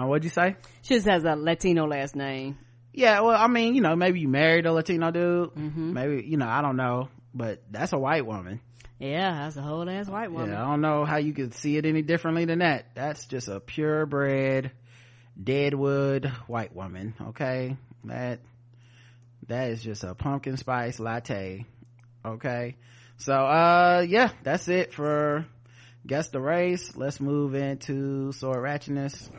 What'd you say? She just has a Latino last name. Yeah, well, I mean, you know, maybe you married a Latino dude. Mm-hmm. Maybe, you know, I don't know, but that's a white woman. Yeah, that's a whole ass white woman. Yeah, I don't know how you could see it any differently than that. That's just a purebred, deadwood white woman. Okay, that that is just a pumpkin spice latte. Okay, so uh, yeah, that's it for guess the race. Let's move into sword ratchetness.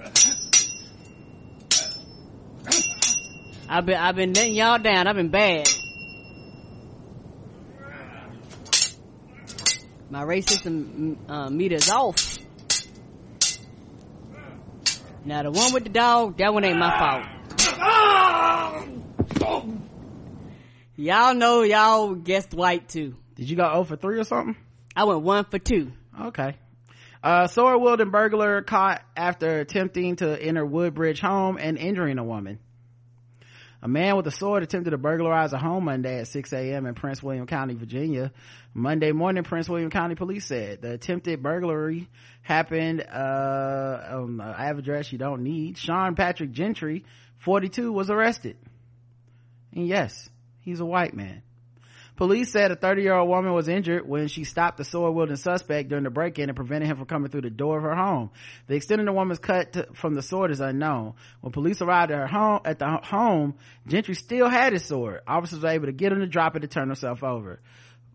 I've been I've been letting y'all down. I've been bad. My racism uh, meter's off. Now the one with the dog, that one ain't my fault. Y'all know y'all guessed white too. Did you go 0 for three or something? I went one for two. Okay. Uh, sword wielding burglar caught after attempting to enter Woodbridge home and injuring a woman. A man with a sword attempted to burglarize a home Monday at 6 a.m. in Prince William County, Virginia. Monday morning, Prince William County police said the attempted burglary happened, uh, on an address you don't need. Sean Patrick Gentry, 42, was arrested. And yes, he's a white man. Police said a 30 year old woman was injured when she stopped the sword wielding suspect during the break in and prevented him from coming through the door of her home. The extent of the woman's cut to, from the sword is unknown. When police arrived at her home, at the home, Gentry still had his sword. Officers were able to get him to drop it to turn herself over.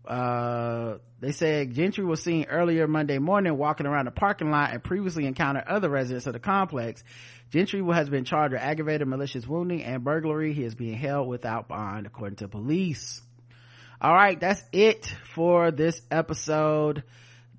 Uh, they said Gentry was seen earlier Monday morning walking around the parking lot and previously encountered other residents of the complex. Gentry has been charged with aggravated malicious wounding and burglary. He is being held without bond according to police all right that's it for this episode.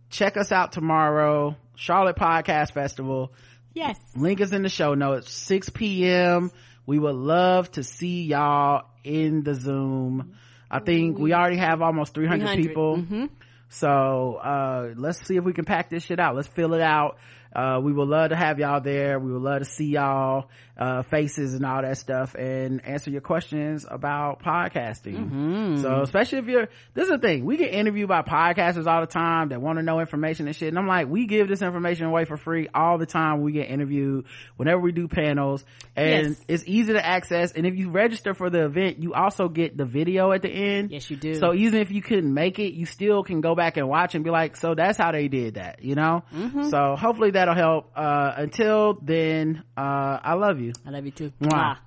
Check us out tomorrow. Charlotte podcast festival. Yes. link is in the show notes. 6 p.m we would love to see y'all in the zoom. I think we already have almost 300, 300. people. Hmm so uh let's see if we can pack this shit out. Let's fill it out. Uh we would love to have y'all there. We would love to see y'all uh faces and all that stuff and answer your questions about podcasting so especially if you're this is the thing we get interviewed by podcasters all the time that want to know information and shit and i'm like we give this information away for free all the time we get interviewed whenever we do panels and Yes. it's easy to access and if you register for the event you also get the video at the end Yes, you do. so even if you couldn't make it, you still can go back and watch and be like, so that's how they did that, you know? Mm-hmm. So hopefully that'll help. Uh, until then, uh, I love you. I love you too. Mwah. Mwah.